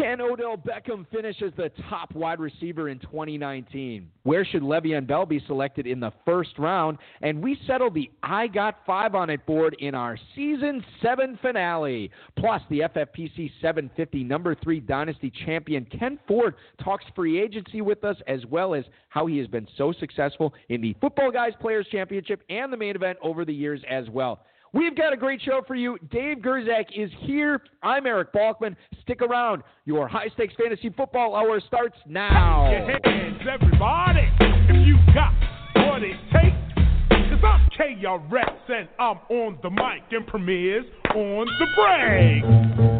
Can Odell Beckham finish as the top wide receiver in 2019? Where should Le'Veon Bell be selected in the first round? And we settled the I Got Five on It board in our Season 7 finale. Plus, the FFPC 750 number three Dynasty champion Ken Ford talks free agency with us, as well as how he has been so successful in the Football Guys Players Championship and the main event over the years as well. We've got a great show for you. Dave Gerczak is here. I'm Eric Balkman. Stick around. Your high stakes fantasy football hour starts now. Your hands, everybody, if you got what it takes. Cause I'm KRS and I'm on the mic and premieres on the break.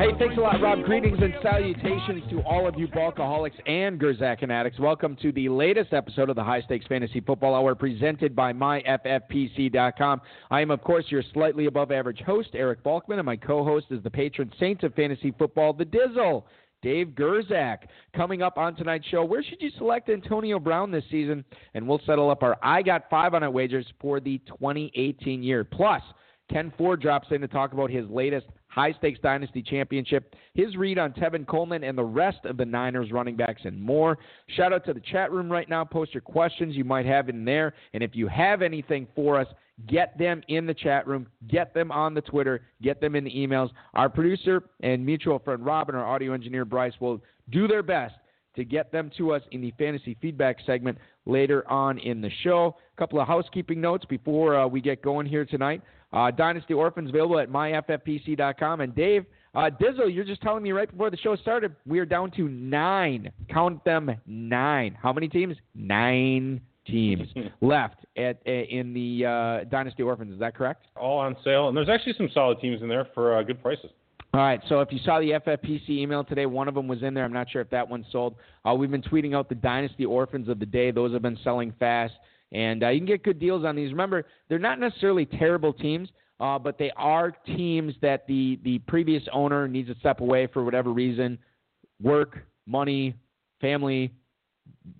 Hey, thanks a lot, Rob. Greetings and salutations to all of you Balkaholics and Gerzakin addicts. Welcome to the latest episode of the High Stakes Fantasy Football Hour presented by MyFFPC.com. I am, of course, your slightly above average host, Eric Balkman, and my co host is the patron saint of fantasy football, the Dizzle. Dave Gerczak. Coming up on tonight's show, where should you select Antonio Brown this season? And we'll settle up our I Got Five on It wagers for the 2018 year. Plus, Ken Ford drops in to talk about his latest high stakes dynasty championship, his read on Tevin Coleman and the rest of the Niners running backs and more. Shout out to the chat room right now. Post your questions you might have in there. And if you have anything for us, get them in the chat room, get them on the Twitter, get them in the emails. Our producer and mutual friend Rob and our audio engineer Bryce will do their best to get them to us in the fantasy feedback segment later on in the show. A couple of housekeeping notes before uh, we get going here tonight. Uh, Dynasty Orphans available at myffpc.com. And Dave, uh, Dizzle, you're just telling me right before the show started, we are down to nine. Count them nine. How many teams? Nine teams left at uh, in the uh, Dynasty Orphans. Is that correct? all on sale, and there's actually some solid teams in there for uh, good prices. All right. So if you saw the FFPC email today, one of them was in there. I'm not sure if that one sold. Uh, we've been tweeting out the Dynasty Orphans of the day. Those have been selling fast, and uh, you can get good deals on these. Remember, they're not necessarily terrible teams, uh, but they are teams that the the previous owner needs to step away for whatever reason, work, money, family,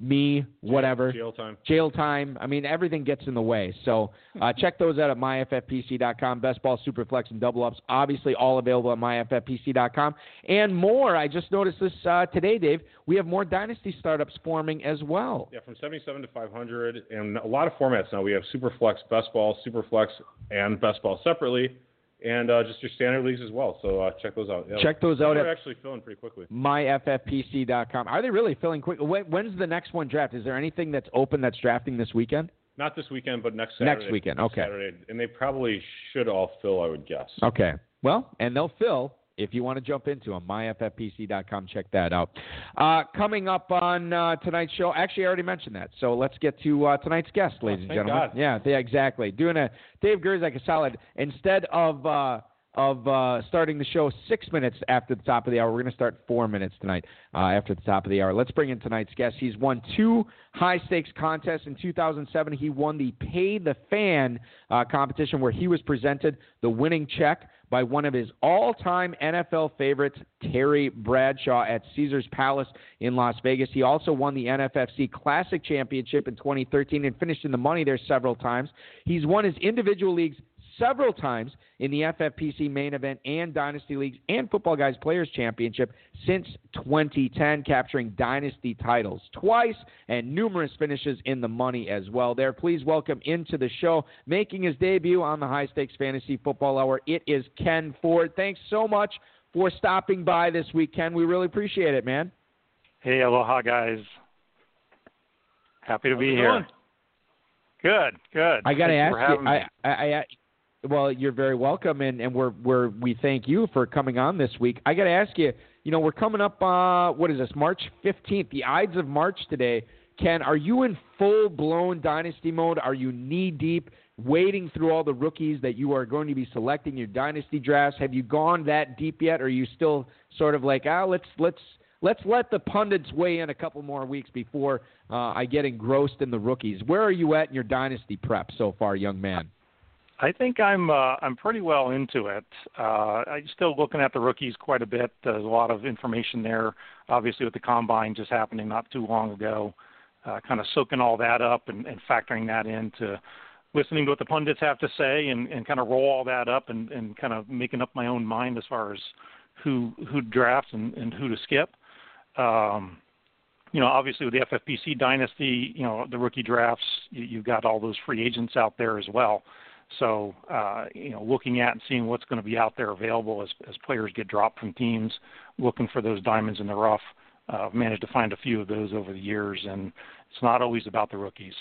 me, whatever Jail time. jail time. I mean, everything gets in the way. So uh, check those out at myffpc.com. Best ball, super flex, and double ups. Obviously, all available at myffpc.com and more. I just noticed this uh, today, Dave. We have more dynasty startups forming as well. Yeah, from 77 to 500, and a lot of formats now. We have super flex, Best Ball, super flex, and Best Ball separately, and uh, just your standard leagues as well. So uh, check those out. Yeah, Check those out They're at actually filling pretty quickly. myffpc.com. Are they really filling quick? When, when's the next one draft? Is there anything that's open that's drafting this weekend? Not this weekend, but next Saturday. Next weekend, okay. Saturday, and they probably should all fill, I would guess. Okay. Well, and they'll fill if you want to jump into them. MyFFPC.com. Check that out. Uh, coming up on uh, tonight's show, actually, I already mentioned that. So let's get to uh, tonight's guest, ladies and gentlemen. God. Yeah, yeah, exactly. Doing a Dave Gerczak a solid. Instead of uh, of uh, starting the show six minutes after the top of the hour, we're going to start four minutes tonight uh, after the top of the hour. Let's bring in tonight's guest. He's won two high stakes contests. In 2007, he won the Pay the Fan uh, competition where he was presented the winning check by one of his all time NFL favorites, Terry Bradshaw, at Caesars Palace in Las Vegas. He also won the NFFC Classic Championship in 2013 and finished in the money there several times. He's won his individual leagues several times in the FFPC main event and Dynasty Leagues and Football Guys Players Championship since 2010, capturing Dynasty titles twice and numerous finishes in the money as well. There, please welcome into the show, making his debut on the High Stakes Fantasy Football Hour. It is Ken Ford. Thanks so much for stopping by this week, Ken. We really appreciate it, man. Hey, aloha, guys. Happy to How's be here. going? Good, good. I got to ask you. I, I, I, well, you're very welcome, and and we're we're we thank you for coming on this week. I got to ask you. You know, we're coming up. Uh, what is this? March 15th. The Ides of March today. Ken, are you in full blown dynasty mode? Are you knee deep, wading through all the rookies that you are going to be selecting your dynasty drafts? Have you gone that deep yet? Or are you still sort of like, ah, let's let's let's let the pundits weigh in a couple more weeks before uh, I get engrossed in the rookies? Where are you at in your dynasty prep so far, young man? I think I'm uh, I'm pretty well into it. Uh, I'm still looking at the rookies quite a bit. There's a lot of information there. Obviously, with the combine just happening not too long ago, uh, kind of soaking all that up and, and factoring that into listening to what the pundits have to say and, and kind of roll all that up and, and kind of making up my own mind as far as who who drafts and, and who to skip. Um, you know, obviously with the FFPC dynasty, you know, the rookie drafts, you, you've got all those free agents out there as well. So, uh, you know, looking at and seeing what's going to be out there available as, as players get dropped from teams, looking for those diamonds in the rough. Uh, I've managed to find a few of those over the years, and it's not always about the rookies.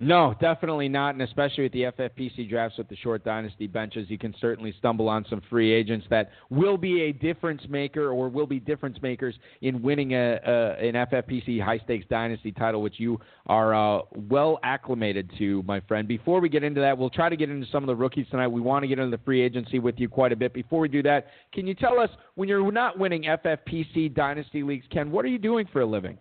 No, definitely not, and especially with the FFPC drafts with the short dynasty benches, you can certainly stumble on some free agents that will be a difference maker or will be difference makers in winning a, a an FFPC high stakes dynasty title, which you are uh, well acclimated to, my friend. Before we get into that, we'll try to get into some of the rookies tonight. We want to get into the free agency with you quite a bit. Before we do that, can you tell us when you're not winning FFPC dynasty leagues, Ken, what are you doing for a living?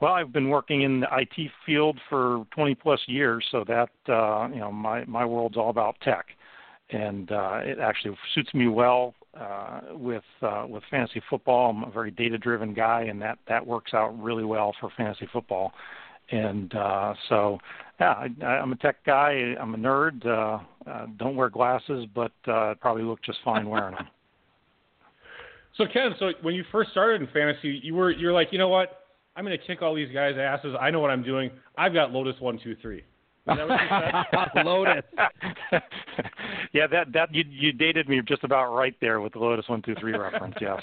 Well, I've been working in the IT field for 20 plus years, so that uh, you know my my world's all about tech, and uh, it actually suits me well uh, with uh, with fantasy football. I'm a very data driven guy, and that that works out really well for fantasy football. And uh, so, yeah, I, I'm a tech guy. I'm a nerd. Uh, uh, don't wear glasses, but uh, probably look just fine wearing them. So Ken, so when you first started in fantasy, you were you're like, you know what? I'm going to kick all these guys' asses. I know what I'm doing. I've got Lotus one two three. Is that what you said? Lotus. yeah, that that you you dated me just about right there with the Lotus one two three reference. Yes.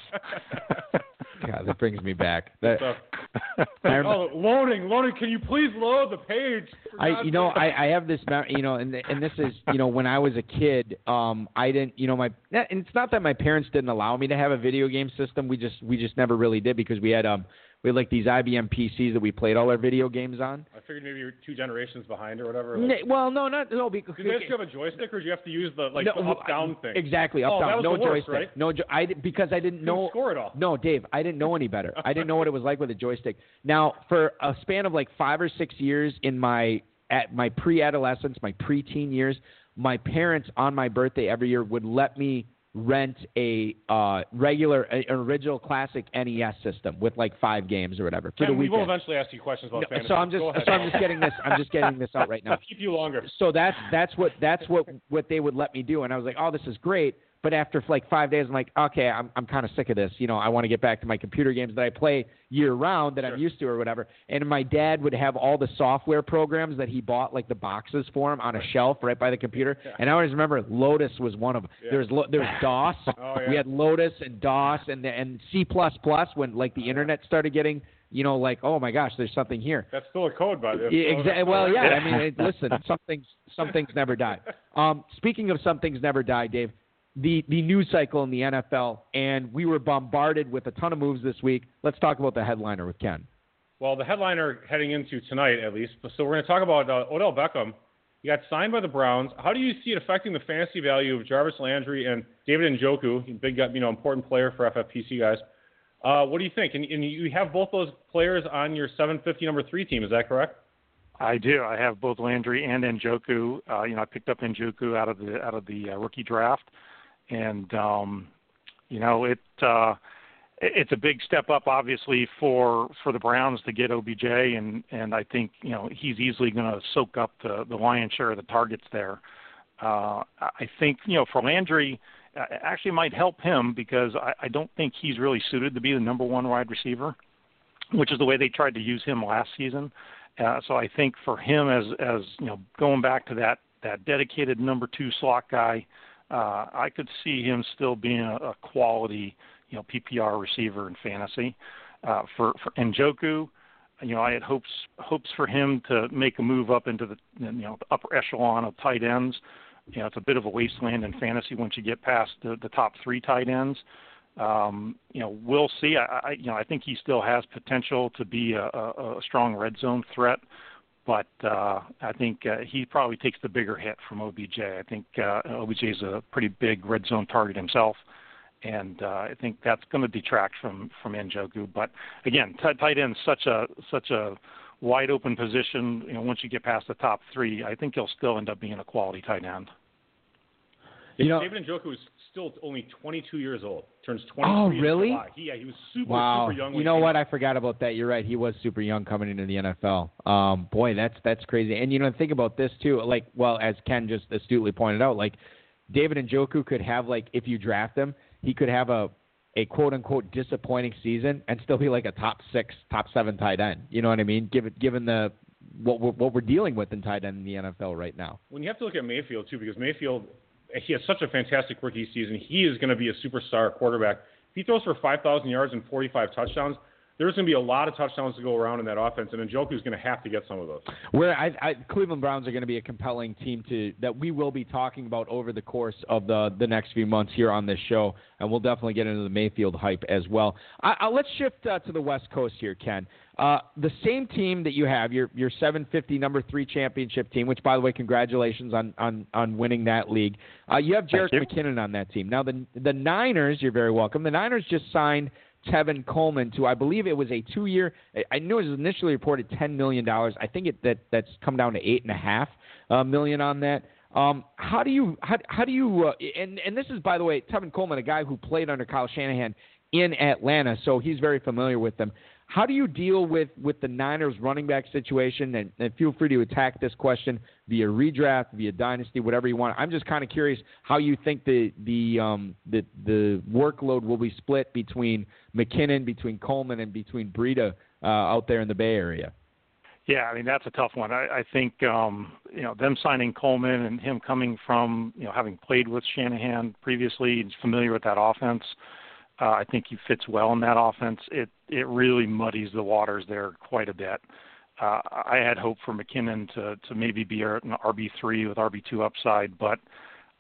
God, that brings me back. That, So- I rem- oh, loading, loading. Can you please load the page? I, God's you know. I, I have this, mem- you know, and and this is, you know, when I was a kid, um, I didn't, you know, my, and it's not that my parents didn't allow me to have a video game system. We just, we just never really did because we had, um, we had like these IBM PCs that we played all our video games on. I figured maybe you're two generations behind or whatever. N- Well, no, not no, because Did they actually have a joystick, or do you have to use the like no, the up down thing? Exactly, up Oh, down, no the worst, joystick, right? no. I because I didn't know. score it all. No, Dave, I didn't know any better. I didn't know what it was like with a joystick. Now, for a span of like five or six years in my at my pre-adolescence, my preteen years, my parents on my birthday every year would let me rent a uh, regular, a, an original classic NES system with like five games or whatever for Ken, the we will eventually ask you questions about No, fantasy. so I'm just so I'm just getting this I'm just getting this out right now I'll keep you longer. so that's that's what that's what what they would let me do and i was like oh this is great but after like five days i'm like okay i'm i'm kind of sick of this you know i want to get back to my computer games that i play year round that i'm used to or whatever and my dad would have all the software programs that he bought like the boxes for him on a shelf right by the computer Yeah. and i always remember lotus was one of them Yeah. there was Lo- there was dos Oh, yeah. we had lotus and dos and the, and c++ when like the internet started getting you know like oh my gosh there's something here That's still a code, by the way. yeah, exactly. Well, yeah. I mean, it, listen, some things, some things never die. Um, speaking of some things never die, Dave, the the news cycle in the NFL, and we were bombarded with a ton of moves this week. Let's talk about the headliner with Ken. Well, the headliner heading into tonight, at least. So we're going to talk about uh, Odell Beckham. He got signed by the Browns. How do you see it affecting the fantasy value of Jarvis Landry and David Njoku, big, you know, important player for FFPC guys? Uh, what do you think? And, and you have both those players on your 750 number three team. Is that correct? I do. I have both Landry and Njoku. Uh, you know, I picked up Njoku out of the out of the uh, rookie draft, and um, you know it uh, it's a big step up, obviously, for for the Browns to get OBJ, and and I think you know he's easily going to soak up the the lion's share of the targets there. Uh, I think you know for Landry, uh, actually might help him because I, I don't think he's really suited to be the number one wide receiver, which is the way they tried to use him last season. Uh, so I think for him, as as you know, going back to that that dedicated number two slot guy, uh, I could see him still being a, a quality, you know, PPR receiver in fantasy. Uh, for for Njoku, you know, I had hopes hopes for him to make a move up into the you know the upper echelon of tight ends. You know, it's a bit of a wasteland in fantasy once you get past the, the top three tight ends. Um, you know, we'll see. I, I you know I think he still has potential to be a, a, a strong red zone threat, but uh, I think uh, he probably takes the bigger hit from OBJ. I think uh, OBJ is a pretty big red zone target himself and uh, I think that's going to detract from from Njoku. But again, t- tight end such a such a wide open position. You know, once you get past the top three, I think he'll still end up being a quality tight end. You know, David Njoku is still only 22 years old. Turns 23. Oh, really? He, yeah, he was super wow. super young. You know what? I forgot about that. You're right. He was super young coming into the NFL. Um, boy, that's that's crazy. And you know, think about this too. Like, well, as Ken just astutely pointed out, like David Njoku could have like if you draft him, he could have a a quote unquote disappointing season and still be like a top six, top seven tight end. You know what I mean? Given given the what we're, what we're dealing with in tight end in the NFL right now. When you have to look at Mayfield too, because Mayfield he has such a fantastic rookie season. He is going to be a superstar quarterback. If he throws for 5,000 yards and 45 touchdowns, there's going to be a lot of touchdowns to go around in that offense, and Njoku is going to have to get some of those. Where I, I, Cleveland Browns are going to be a compelling team to that we will be talking about over the course of the the next few months here on this show, and we'll definitely get into the Mayfield hype as well. I, I, let's shift uh, to the West Coast here, Ken. Uh, the same team that you have, your your 750 number three championship team, which by the way, congratulations on on, on winning that league. Uh, you have Jerick McKinnon on that team. Now the the Niners, you're very welcome. The Niners just signed Tevin Coleman to I believe it was a two year. I knew it was initially reported ten million dollars. I think it that that's come down to eight and a half uh, million on that. Um, how do you how how do you uh, and and this is by the way Tevin Coleman, a guy who played under Kyle Shanahan in Atlanta, so he's very familiar with them. How do you deal with, with the Niners running back situation? And, and feel free to attack this question via redraft, via dynasty, whatever you want. I'm just kind of curious how you think the the um, the the workload will be split between McKinnon, between Coleman, and between Breida uh, out there in the Bay Area. Yeah, I mean that's a tough one. I, I think um, you know them signing Coleman and him coming from you know having played with Shanahan previously, he's familiar with that offense. Uh, I think he fits well in that offense. It it really muddies the waters there quite a bit. Uh, I had hope for McKinnon to to maybe be an RB three with RB two upside, but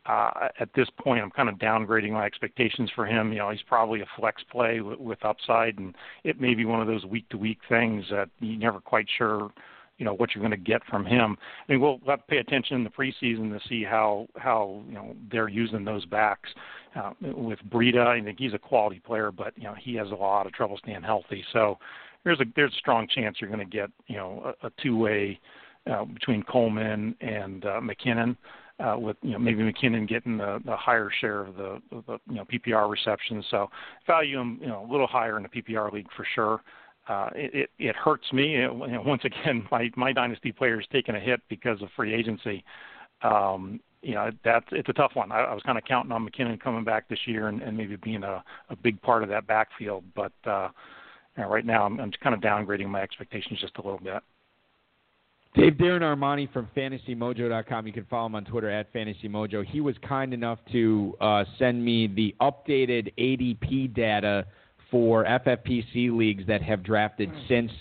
uh, at this point, I'm kind of downgrading my expectations for him. You know, he's probably a flex play with, with upside, and it may be one of those week to week things that you're never quite sure you know what you're going to get from him. I mean, we'll have to pay attention in the preseason to see how how you know they're using those backs. Uh, with Breida, I think he's a quality player, but you know he has a lot of trouble staying healthy. So there's a there's a strong chance you're going to get you know a, a two way uh, between Coleman and uh, McKinnon. Uh, with you know maybe McKinnon getting the, the higher share of the, the you know PPR receptions, so value him you know a little higher in the PPR league for sure uh, it, it hurts me. Once again, my my dynasty players taking a hit because of free agency. Um, you know, that's it's a tough one. I, I was kind of counting on McKinnon coming back this year and, and maybe being a, a big part of that backfield, but uh, you know, right now I'm, I'm kind of downgrading my expectations just a little bit. Dave Darren Armani from FantasyMojo.com. You can follow him on Twitter at FantasyMojo. He was kind enough to uh, send me the updated ADP data for FFPC leagues that have drafted hmm. since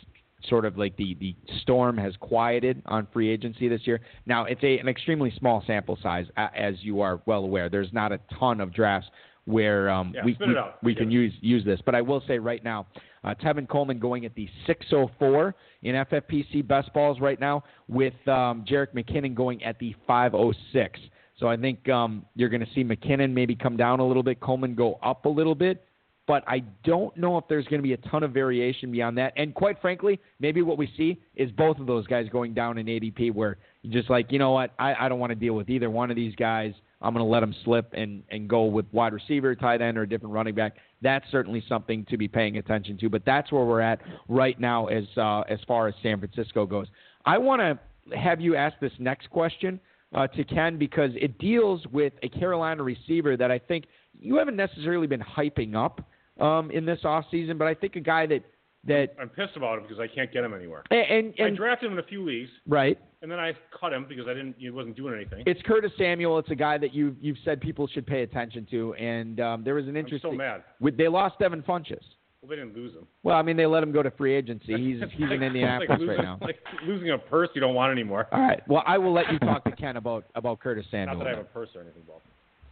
sort of like the, the storm has quieted on free agency this year. Now, it's a, an extremely small sample size, as you are well aware. There's not a ton of drafts where um, yeah, we, we, we can use use this. But I will say right now, uh, Tevin Coleman going at the 604 in FFPC best balls right now, with um, Jerick McKinnon going at the 506. So I think um, you're going to see McKinnon maybe come down a little bit, Coleman go up a little bit but I don't know if there's going to be a ton of variation beyond that. And quite frankly, maybe what we see is both of those guys going down in ADP where you're just like, you know what, I, I don't want to deal with either one of these guys. I'm going to let them slip and, and go with wide receiver, tight end, or a different running back. That's certainly something to be paying attention to. But that's where we're at right now as uh, as far as San Francisco goes. I want to have you ask this next question uh, to Ken because it deals with a Carolina receiver that I think you haven't necessarily been hyping up um, in this off season, but I think a guy that that I'm pissed about him because I can't get him anywhere. And, and, and I drafted him in a few leagues, right? And then I cut him because I didn't. He wasn't doing anything. It's Curtis Samuel. It's a guy that you you've said people should pay attention to, and um, there was an interesting. I'm so mad. With, they lost Devin Funchess. Well, they didn't lose him. Well, I mean, they let him go to free agency. He's he's in Indianapolis like losing, right now. Like losing a purse you don't want anymore. All right. Well, I will let you talk to Ken about about Curtis Samuel. Not that I have a purse or anything, Bob.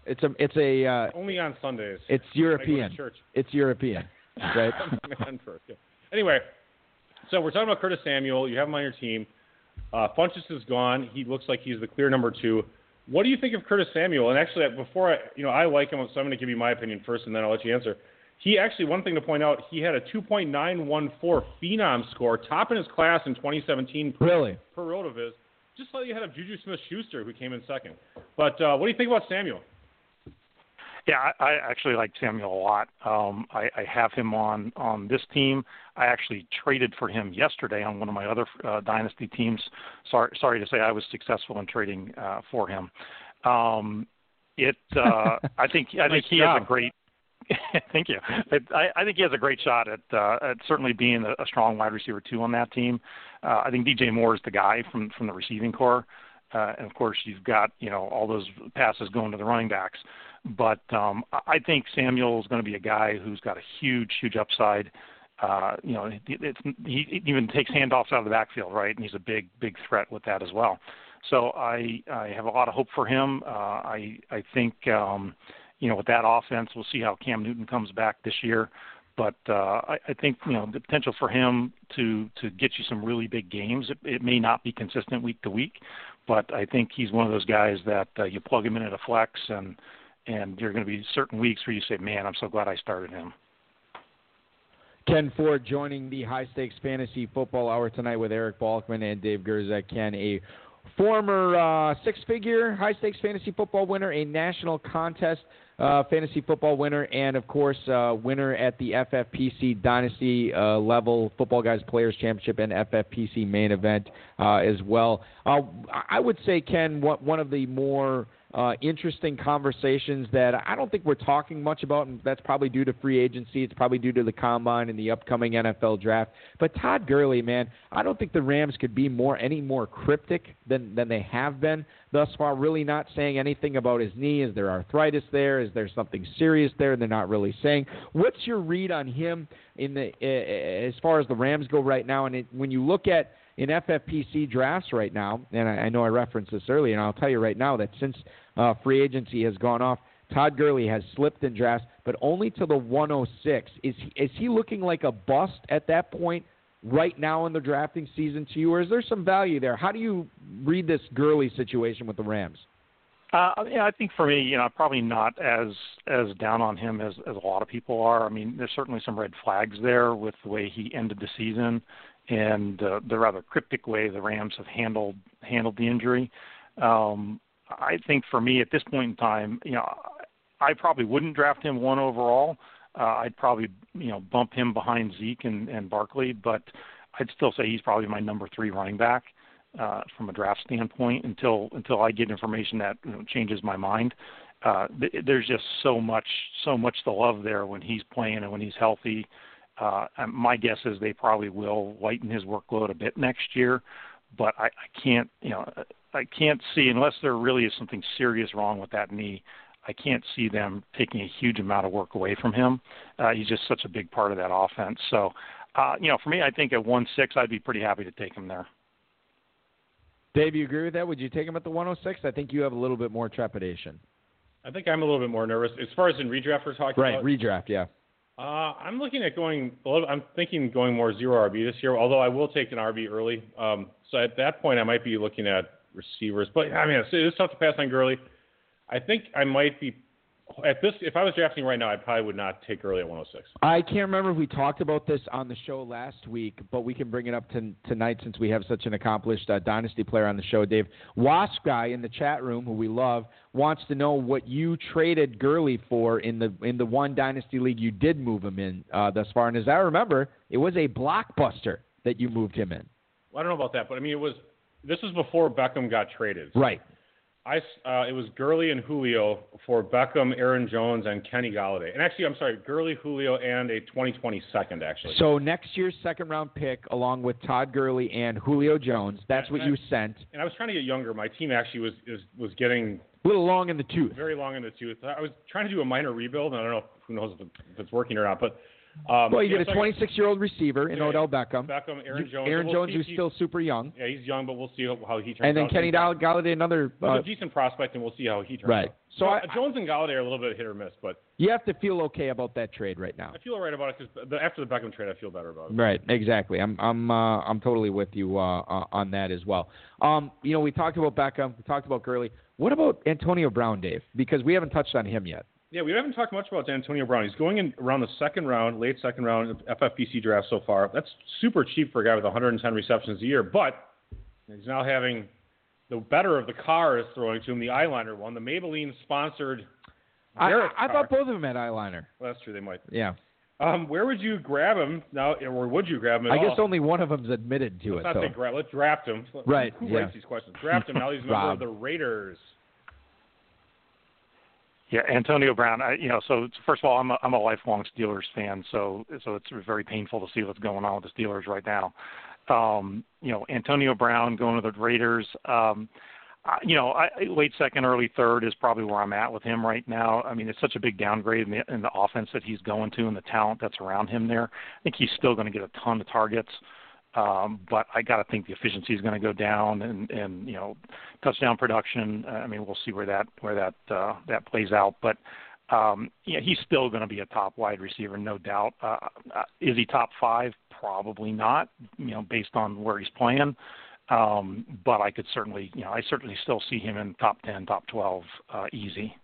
It's a it's a uh, Only on Sundays. it's when I go to European. church. It's European, right? Man first. Yeah. Anyway, so we're talking about Curtis Samuel. You have him on your team. Uh, Funchess is gone. He looks like he's the clear number two. What do you think of Curtis Samuel? And actually, before I, you know, I like him, so I'm going to give you my opinion first, and then I'll let you answer. He actually, one thing to point out, he had a 2.914 phenom score, top in his class in 2017 per, Really? per Rotoviz, just slightly ahead of Juju Smith-Schuster, who came in second. But uh, what do you think about Samuel? Yeah, I, I actually like Samuel a lot. Um, I, I have him on on this team. I actually traded for him yesterday on one of my other uh, dynasty teams. Sorry, sorry to say, I was successful in trading uh, for him. Um, it, uh, I think, I think he job. has a great. Thank you. I, I think he has a great shot at, uh, at certainly being a, a strong wide receiver too on that team. Uh, I think DJ Moore is the guy from from the receiving corps, uh, and of course you've got you know all those passes going to the running backs. But um, I think Samuel is going to be a guy who's got a huge, huge upside. Uh, you know, it's, he even takes handoffs out of the backfield, right? And he's a big, big threat with that as well. So I, I have a lot of hope for him. Uh, I, I think, um, you know, with that offense, we'll see how Cam Newton comes back this year. But uh, I, I think you know the potential for him to to get you some really big games. It, it may not be consistent week to week, but I think he's one of those guys that uh, you plug him in at a flex and and there are going to be certain weeks where you say, "Man, I'm so glad I started him." Ken Ford joining the High Stakes Fantasy Football Hour tonight with Eric Balkman and Dave Gerczak. Ken, a former uh, six-figure High Stakes Fantasy Football winner, a national contest uh, fantasy football winner, and of course, uh, winner at the FFPC Dynasty uh, level Football Guys Players Championship and FFPC main event uh, as well. Uh, I would say, Ken, what, one of the more uh, interesting conversations that I don't think we're talking much about, and that's probably due to free agency. It's probably due to the combine and the upcoming NFL draft. But Todd Gurley, man, I don't think the Rams could be more any more cryptic than than they have been thus far. Really, not saying anything about his knee. Is there arthritis there? Is there something serious there? They're not really saying. What's your read on him in the uh, as far as the Rams go right now? And it, when you look at in FFPC drafts right now, and I, I know I referenced this earlier, and I'll tell you right now that since uh, free agency has gone off, Todd Gurley has slipped in drafts, but only to the 106. Is he, is he looking like a bust at that point right now in the drafting season to you, or is there some value there? How do you read this Gurley situation with the Rams? Uh, yeah, I think for me, you know, I'm probably not as as down on him as as a lot of people are. I mean, there's certainly some red flags there with the way he ended the season and uh, the rather cryptic way the Rams have handled handled the injury. Um, I think for me at this point in time, you know, I probably wouldn't draft him one overall. Uh, I'd probably you know bump him behind Zeke and, and Barkley, but I'd still say he's probably my number three running back uh, from a draft standpoint until until I get information that you know, changes my mind. Uh, th- there's just so much so much to love there when he's playing and when he's healthy. Uh, my guess is they probably will lighten his workload a bit next year, but I, I can't you know I can't see unless there really is something serious wrong with that knee. I can't see them taking a huge amount of work away from him. Uh, he's just such a big part of that offense. So, uh, you know, for me, I think at one six, I'd be pretty happy to take him there. Dave, you agree with that? Would you take him at the 106? I think you have a little bit more trepidation. I think I'm a little bit more nervous as far as in redraft we're talking Right, about. redraft, yeah. Uh, I'm looking at going. I'm thinking going more zero RB this year. Although I will take an RB early. Um, so at that point, I might be looking at receivers. But I mean, it's, it's tough to pass on Gurley. I think I might be at this. If I was drafting right now, I probably would not take Gurley at 106. I can't remember if we talked about this on the show last week, but we can bring it up to, tonight since we have such an accomplished uh, dynasty player on the show. Dave Wasp guy in the chat room, who we love, wants to know what you traded Gurley for in the in the one dynasty league you did move him in uh, thus far. And as I remember, it was a blockbuster that you moved him in. Well, I don't know about that, but I mean, it was. This was before Beckham got traded. Right. I uh, it was Gurley and Julio for Beckham, Aaron Jones, and Kenny Golladay. And actually, I'm sorry, Gurley, Julio, and a 2020 second actually. So next year's second round pick, along with Todd Gurley and Julio Jones, that's what And I- you sent. and I was trying to get younger. My team actually was is, was getting A little long in the tooth. very long in the tooth. I was trying to do a minor rebuild, and I don't know who knows if it's working or not. But Um, well, you get a 26 year old receiver in Yeah, Odell Beckham. Beckham, Aaron Jones. Aaron We'll Jones, who's he- still super young. Yeah, he's young, but we'll see how, he turns out. And then out. Kenny He's Golladay, another. Uh, a decent prospect, and we'll see how he turns Right. out. So I- Jones and Golladay are a little bit hit or miss, but you have to feel okay about that trade right now. I feel all right about it because after the Beckham trade, I feel better about it. Right, exactly. I'm I'm uh, I'm totally with you uh, uh, on that as well. Um, you know, we talked about Beckham, we talked about Gurley. What about Antonio Brown, Dave? Because we haven't touched on him yet. Yeah, we haven't talked much about Antonio Brown. He's going in around the second round, late second round of FFPC draft so far. That's super cheap for a guy with 110 receptions a year, but he's now having the better of the cars throwing to him, the eyeliner one, the Maybelline sponsored. I, I thought both of them had eyeliner. Well, that's true. They might. Yeah, Um, where would you grab him now, or would you grab him? At I guess all? only one of them's admitted to Let's it. not though. say grab. Let's draft him. Right, Who yeah. writes these questions? Draft him. Now he's a member of the Raiders. Yeah, Antonio Brown. I, you know, so first of all, I'm a, I'm a lifelong Steelers fan, so so it's very painful to see what's going on with the Steelers right now. Um, you know, Antonio Brown going to the Raiders. Um, I, you know, I, late second, early third is probably where I'm at with him right now. I mean, it's such a big downgrade in the, in the offense that he's going to and the talent that's around him there. I think he's still going to get a ton of targets. Um, but I got to think the efficiency is going to go down, and and you know, touchdown production. Uh, I mean, we'll see where that where that uh, that plays out. But um, yeah, he's still going to be a top wide receiver, no doubt. Uh, uh, is he top five? Probably not. You know, based on where he's playing. Um, but I could certainly, you know, I certainly still see him in top ten, top twelve, uh, easy.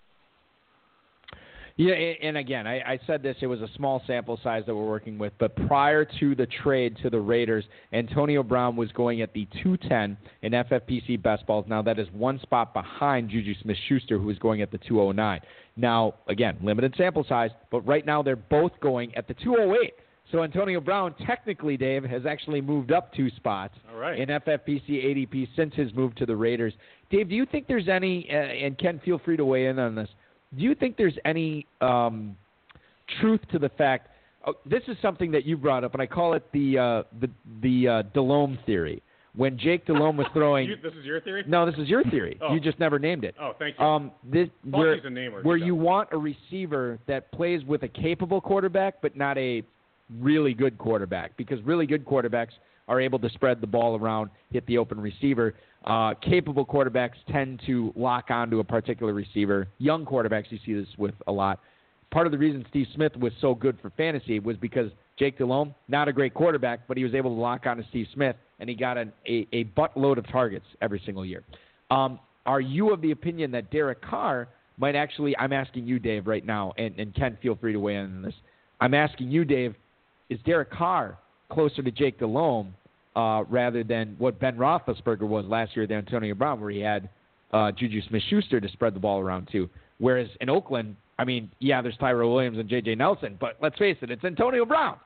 Yeah, and again, I, I said this, it was a small sample size that we're working with, but prior to the trade to the Raiders, Antonio Brown was going at the 210 in FFPC best balls. Now, that is one spot behind Juju Smith Schuster, who is going at the 209. Now, again, limited sample size, but right now they're both going at the 208. So Antonio Brown, technically, Dave, has actually moved up two spots All right. in FFPC ADP since his move to the Raiders. Dave, do you think there's any, uh, and Ken, feel free to weigh in on this, do you think there's any um, truth to the fact? Oh, this is something that you brought up, and I call it the uh, the the uh, Delhomme theory. When Jake Delhomme was throwing, You, this is your theory? no, this is your theory. Oh. You just never named it. Oh, thank you. Um, this where, namer. where Yeah. you want a receiver that plays with a capable quarterback, but not a really good quarterback, because really good quarterbacks are able to spread the ball around, hit the open receiver. Uh, capable quarterbacks tend to lock onto a particular receiver. Young quarterbacks, you see this with a lot. Part of the reason Steve Smith was so good for fantasy was because Jake Delhomme, not a great quarterback, but he was able to lock on to Steve Smith, and he got an, a, a buttload of targets every single year. Um, are you of the opinion that Derek Carr might actually? I'm asking you, Dave, right now, and, and Ken, feel free to weigh in on this. I'm asking you, Dave, is Derek Carr closer to Jake Delhomme uh, rather than what Ben Roethlisberger was last year with Antonio Brown, where he had uh, Juju Smith-Schuster to spread the ball around to? Whereas in Oakland, I mean, yeah, there's Tyrell Williams and J.J. Nelson, but let's face it, it's Antonio Brown.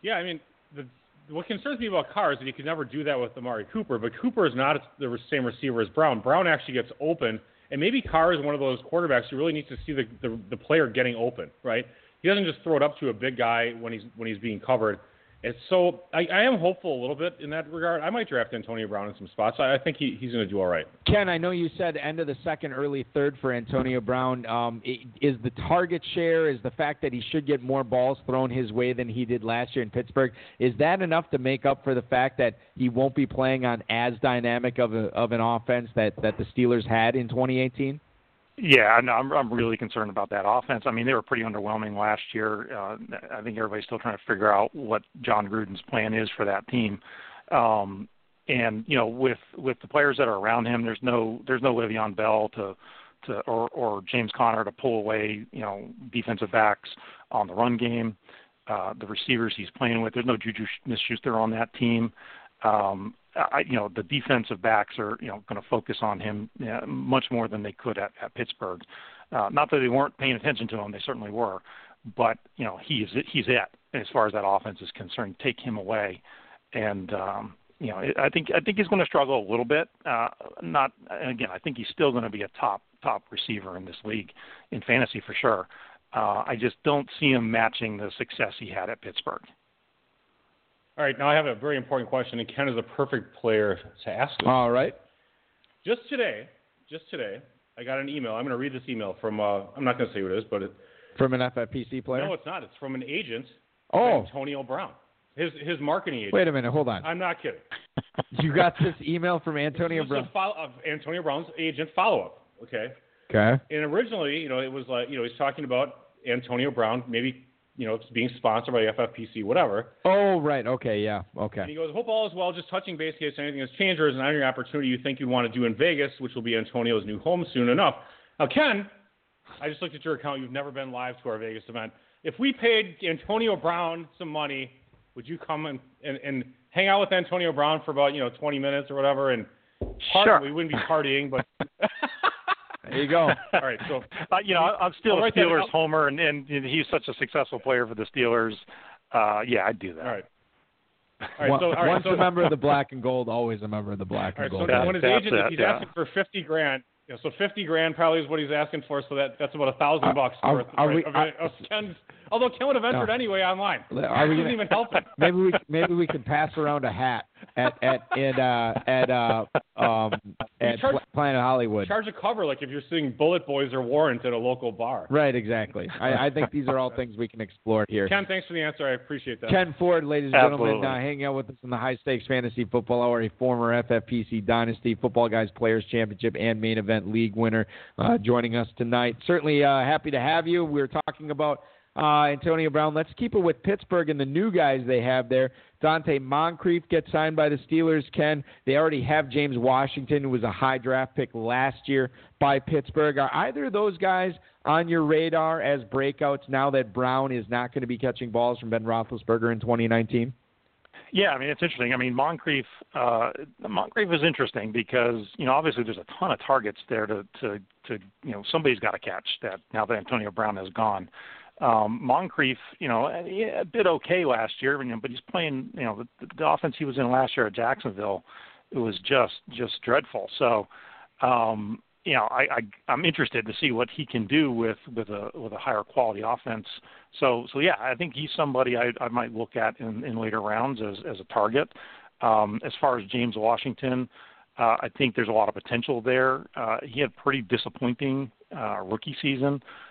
Yeah, I mean, the, what concerns me about Carr is that you could never do that with Amari Cooper, but Cooper is not the same receiver as Brown. Brown actually gets open, and maybe Carr is one of those quarterbacks who really needs to see the, the, the player getting open, right? He doesn't just throw it up to a big guy when he's when he's being covered. So I, I am hopeful a little bit in that regard. I might draft Antonio Brown in some spots. I, I think he, he's going to do all right. Ken, I know you said end of the second, early third for Antonio Brown. Um, is the target share, is the fact that he should get more balls thrown his way than he did last year in Pittsburgh, is that enough to make up for the fact that he won't be playing on as dynamic of, a, of an offense that, that the Steelers had in 2018? Yeah, no, I'm I'm really concerned about that offense. I mean, they were pretty underwhelming last year. Uh, I think everybody's still trying to figure out what Jon Gruden's plan is for that team. Um, and you know, with with the players that are around him, there's no there's no Le'Veon Bell to to or or James Conner to pull away you know defensive backs on the run game. Uh, the receivers he's playing with, there's no Juju Smith-Schuster on that team. Um, I, you know, the defensive backs are, you know, going to focus on him you know, much more than they could at, at Pittsburgh. Uh, not that they weren't paying attention to him; they certainly were. But you know, he's he's it as far as that offense is concerned. Take him away, and um, you know, I think I think he's going to struggle a little bit. Uh, not again, I think he's still going to be a top top receiver in this league in fantasy for sure. Uh, I just don't see him matching the success he had at Pittsburgh. All right, now I have a very important question, and Ken is a perfect player to ask this. All right. Just today, just today, I got an email. I'm going to read this email from. Uh, I'm not going to say who it is, but it, From an FFPC player? No, it's not. It's from an agent. oh, Antonio Brown. His his marketing agent. wait a minute. Hold on. I'm not kidding. You got this email from Antonio Brown. a follow, of Antonio Brown's agent follow up. Okay. Okay. And originally, you know, it was like, you know, he's talking about Antonio Brown maybe, you know, being sponsored by FFPC, whatever. Oh, right. Okay. Yeah. Okay. And Okay. he goes, hope all is well. Just touching base in case anything has changed or is an honoring opportunity you think you'd want to do in Vegas, which will be Antonio's new home soon enough. Now, Ken, I just looked at your account. You've never been live to our Vegas event. If we paid Antonio Brown some money, would you come and, and, and hang out with Antonio Brown for about, you know, 20 minutes or whatever? And part, Sure. we wouldn't be partying, but. There you go. all right. So Uh, you know, I'm still I'll a Steelers down. homer, and, and he's such a successful player for the Steelers. Uh, yeah, I'd do that. All right. All right. One- so, all right, Once so, a member of the black and gold, always a member of the black all and right, so gold. That- when his agent, it, he's yeah. asking for 50 grand. You know, so 50 grand probably is what he's asking for. So that that's about a thousand bucks worth are of, we- of, are- of Ken's. Although Ken would have entered No. anyway online. Are we Doesn't gonna- even help him. maybe we maybe we can pass around a hat at at at uh, at uh, um at charge- Planet Hollywood. Charge a cover like if you're seeing Bullet Boys or Warrant at a local bar. Right, exactly. I, I think these are all things we can explore here. Ken, thanks for the answer. I appreciate that. Ken Ford, ladies and gentlemen, uh, hanging out with us in the High Stakes Fantasy Football Hour, a former FFPC Dynasty Football Guys Players Championship and Main Event League winner, uh, joining us tonight. Certainly uh, happy to have you. We're talking about uh, Antonio Brown. Let's keep it with Pittsburgh and the new guys they have there. Donte Moncrief gets signed by the Steelers. Ken, they already have James Washington, who was a high draft pick last year by Pittsburgh. Are either of those guys on your radar as breakouts now that Brown is not going to be catching balls from Ben Roethlisberger in 2019? Yeah, I mean it's interesting. I mean Moncrief, uh, Moncrief is interesting because you know obviously there's a ton of targets there to to to you know somebody's got to catch that now that Antonio Brown is gone. Um, Moncrief, you know, yeah, a bit okay last year, but he's playing. You know, the, the offense he was in last year at Jacksonville, it was just just dreadful. So, um, you know, I, I I'm interested to see what he can do with with a with a higher quality offense. So so yeah, I think he's somebody I I might look at in, in later rounds as as a target. Um, as far as James Washington, uh, I think there's a lot of potential there. Uh, he had pretty disappointing uh, rookie season. Uh,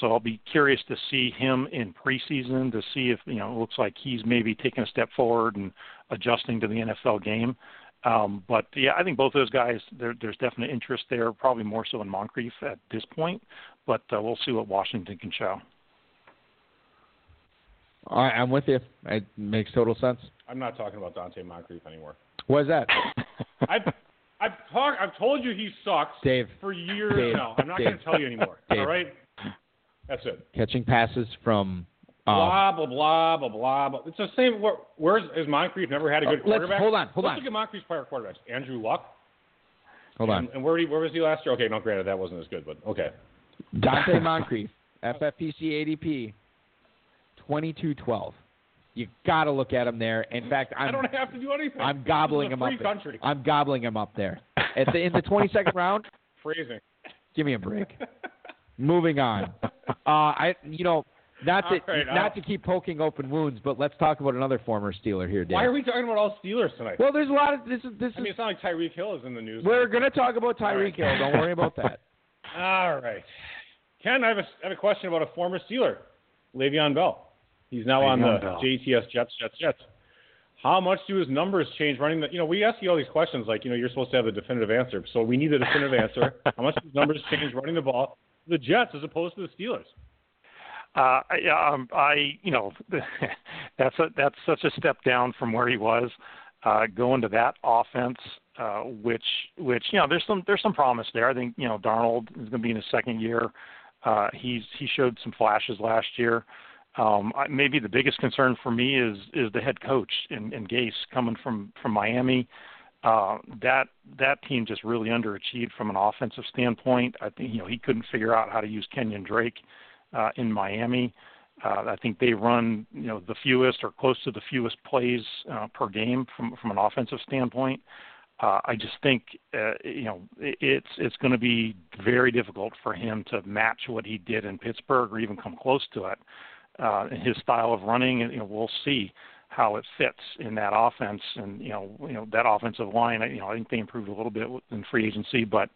so I'll be curious to see him in preseason to see if you know it looks like he's maybe taking a step forward and adjusting to the NFL game. Um, but yeah, I think both of those guys there, there's definite interest there, probably more so in Moncrief at this point. But uh, we'll see what Washington can show. All right, I'm with you. It makes total sense. I'm not talking about Dante Moncrief anymore. What is that? I've I've talked. I've told you he sucks Dave. for years Dave. now. I'm not going to tell you anymore. Dave. All right. That's it. Catching passes from. Um, blah blah blah blah blah. blah. It's the same. Where, where's is Moncrief never had a good Uh, quarterback? hold on, hold Let's on. look at Moncrief's prior quarterbacks. Andrew Luck. hold on. And, and where, he, where was he last year? Okay, no, granted that wasn't as good, but okay. Donte Moncrief, FFPC ADP, 2212. You got to look at him there. In fact, I I'm don't have to do anything. I'm gobbling him up. free there. country. I'm gobbling him up there. At the in the 22nd round, Phrasing. give me a break. Moving on. Uh, I you know not to All right, not I'll- to keep poking open wounds, but let's talk about another former Steeler here, Dave. Why are we talking about all Steelers tonight? well, there's a lot of this is this is I mean, it's not like Tyreek Hill is in the news. we're gonna talk about All right. Tyreek Hill. Don't worry about that. All right. Ken, I have a, I have a question about a former Steeler, Le'Veon Bell. He's now on the Bell. JTS Jets, Jets, Jets. How much do his numbers change running the? You know, we ask you all these questions like, you know, you're supposed to have the definitive answer. So we need the definitive answer. How much do his numbers change running the ball to the Jets as opposed to the Steelers? Uh, yeah, um, I, you know, that's a, that's such a step down from where he was. Uh, going to that offense, uh, which, which, you know, there's some, there's some promise there. I think, you know, Darnold is going to be in his second year. Uh, he's, he showed some flashes last year. Um, I, maybe the biggest concern for me is, is the head coach in, in Gase coming from, from Miami. That, that team just really underachieved from an offensive standpoint. I think, you know, he couldn't figure out how to use Kenyan Drake uh, in Miami. Uh, I think they run, you know, the fewest or close to the fewest plays uh, per game from from an offensive standpoint. Uh, I just think, uh, you know, it, it's it's going to be very difficult for him to match what he did in Pittsburgh or even come close to it. Uh, his style of running, and you know, we'll see how it fits in that offense. And you know, you know that offensive line. You know, I think they improved a little bit in free agency, but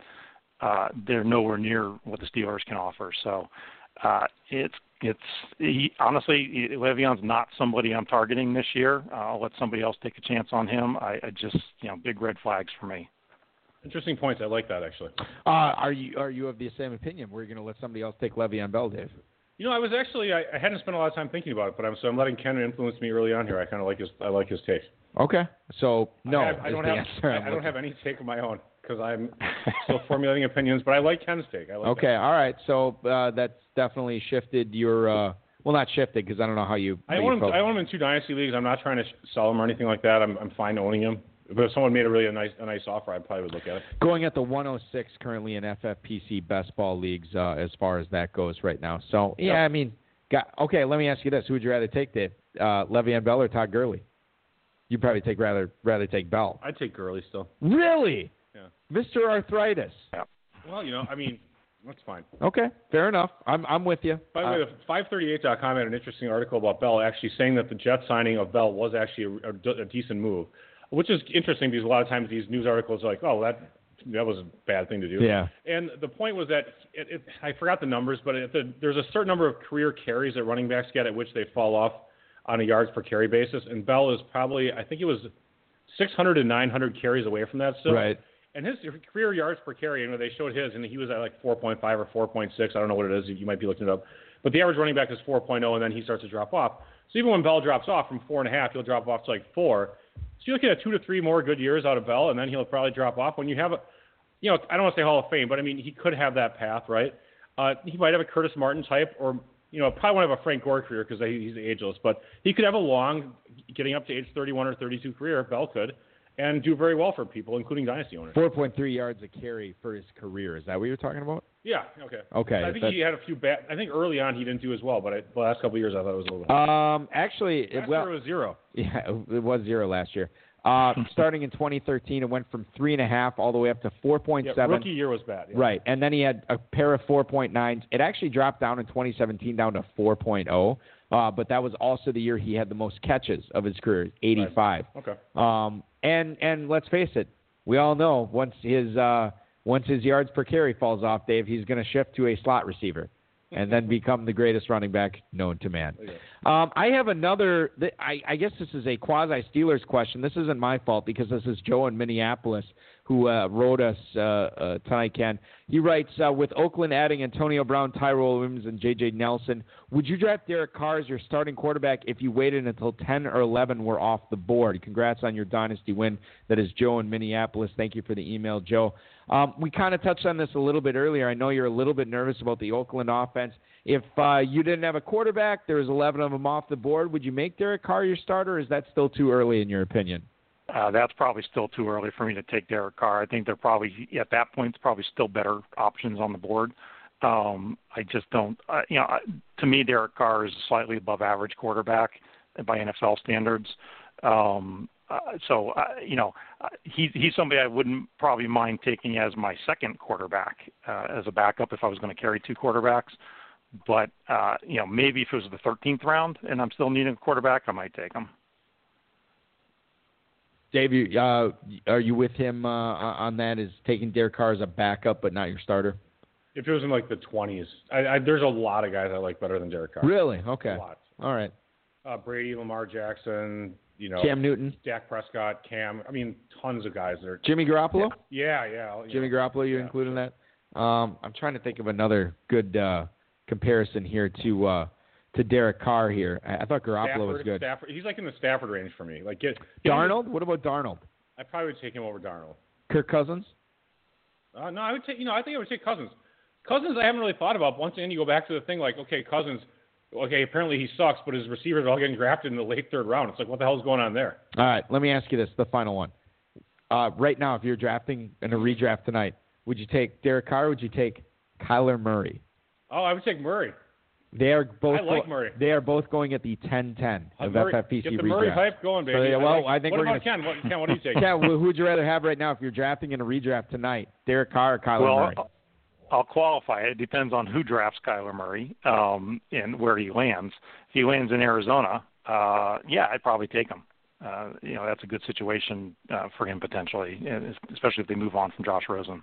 uh, they're nowhere near what the Steelers can offer. So uh, it's it's he, honestly Le'Veon's not somebody I'm targeting this year. Uh, I'll let somebody else take a chance on him. I, I just you know big red flags for me. Interesting points. I like that actually. Uh, are you are you of the same opinion? We're going to let somebody else take Le'Veon Bell, Dave. You know, I was actually I, I hadn't spent a lot of time thinking about it, but I'm so I'm letting Ken influence me early on here. I kind of like his I like his take. Okay, so no, I, I don't have I, don't have any take of my own because I'm still formulating opinions, but I like Ken's take. I like okay, that. all right. So uh, that's definitely shifted your. Uh, well, not shifted because I don't know how you. How I own him. I own him in two dynasty leagues. I'm not trying to sell him or anything like that. I'm I'm fine owning him. But if someone made a really a nice a nice offer, I probably would look at it. Going at the 106 currently in FFPC best ball leagues uh, as far as that goes right now. So yeah, Yep. I mean, got okay. Let me ask you this: Who would you rather take, Dave? Uh, Le'Veon Bell or Todd Gurley? You'd probably take rather rather take Bell. I'd take Gurley still. Really? Yeah. Mr. Arthritis. Yeah. Well, you know, I mean, that's fine. Okay, fair enough. I'm I'm with you. By the Uh, way, the 538.com had an interesting article about Bell actually saying that the Jets signing of Bell was actually a, a, a decent move, which is interesting because a lot of times these news articles are like, oh, that that was a bad thing to do. yeah. And the point was that it, it, I forgot the numbers, but the, there's a certain number of career carries that running backs get at which they fall off on a yards per carry basis, and Bell is probably I think it was 600 to 900 carries away from that still. Right. And his career yards per carry, you know, they showed his, and he was at like 4.5 or 4.6. I don't know what it is. You might be looking it up. But the average running back is 4.0, and then he starts to drop off. So even when Bell drops off from four and a half, he'll drop off to like four. So you're looking at two to three more good years out of Bell, and then he'll probably drop off. When you have a, you know, I don't want to say Hall of Fame, but I mean, he could have that path, right? Uh, he might have a Curtis Martin type, or you know, probably won't have a Frank Gore career because he's ageless. But he could have a long, getting up to age 31 or 32 career. Bell could, and do very well for people, including dynasty owners. 4.3 yards a carry for his career. Is that what you're talking about? Yeah. Okay. Okay. I think he had a few bad. I think early on he didn't do as well, but I, the last couple of years I thought it was a little. Bit Um, actually, it, last well, year it was zero. Yeah, it was zero last year. Uh, starting in 2013, it went from three and a half all the way up to 4.7. Yeah, rookie year was bad. Yeah. Right, and then he had a pair of 4.9s. It actually dropped down in 2017 down to 4.0, uh, but that was also the year he had the most catches of his career, 85. Okay. Um, and and let's face it, we all know once his uh, once his yards per carry falls off, Dave, he's going to shift to a slot receiver, and then become the greatest running back known to man. Um, I have another. th- I, I guess this is a quasi Steelers question. This isn't my fault because this is Joe in Minneapolis who uh, wrote us uh, uh, tonight. Ken he writes uh, with Oakland adding Antonio Brown, Tyrell Williams, and J.J. Nelson. Would you draft Derek Carr as your starting quarterback if you waited until 10 or 11 were off the board? Congrats on your dynasty win. That is Joe in Minneapolis. Thank you for the email, Joe. Um, we kind of touched on this a little bit earlier. I know you're a little bit nervous about the Oakland offense. If uh, you didn't have a quarterback, there was 11 of them off the board. Would you make Derek Carr your starter? Or is that still too early in your opinion? Uh, that's probably still too early for me to take Derek Carr. I think they're probably at that point it's probably still better options on the board. Um, I just don't, uh, you know, to me Derek Carr is a slightly above average quarterback by NFL standards. Um, uh, so uh, you know, uh, he, he's somebody I wouldn't probably mind taking as my second quarterback uh, as a backup if I was going to carry two quarterbacks. But uh, you know, maybe if it was the 13th round and I'm still needing a quarterback, I might take him. Dave, you, uh, are you with him uh, on that? Is taking Derek Carr as a backup but not your starter? If it was in like the 20s, I, I, there's a lot of guys I like better than Derek Carr. Really? Okay. A lot. All right. Uh, Brady, Lamar Jackson, you know, Cam Newton, Dak Prescott, Cam. I mean, tons of guys there. Jimmy Garoppolo. Yeah, yeah. you Jimmy. Garoppolo, you yeah, including that? Um, I'm trying to think of another good uh, comparison here to uh, to Derek Carr here. I, I thought Garoppolo Stafford, was good. Stafford, he's like in the Stafford range for me. Like get, get Darnold? What about Darnold? I probably would take him over Darnold. Kirk Cousins? Uh, no, I would take. You know, I think I would take Cousins. Cousins, I haven't really thought about. Once again, you go back to the thing like, okay, Cousins. Okay, apparently he sucks, but his receivers are all getting drafted in the late third round. It's like, what the hell's going on there? All right, let me ask you this, the final one. Uh, right now, if you're drafting in a redraft tonight, would you take Derek Carr or would you take Kyler Murray? Oh, I would take Murray. They are both I like go- Murray. They are both going at the 10-10 of Murray, FFPC get the redraft. Murray hype going, baby. So, yeah, well, I well, like- I think what we're about gonna- Ken? What, Ken, what do you take? Ken, who would you rather have right now if you're drafting in a redraft tonight? Derek Carr or Kyler well, Murray? I'll qualify. It depends on who drafts Kyler Murray um, and where he lands. If he lands in Arizona, uh, yeah, I'd probably take him. Uh, you know, that's a good situation uh, for him potentially, especially if they move on from Josh Rosen.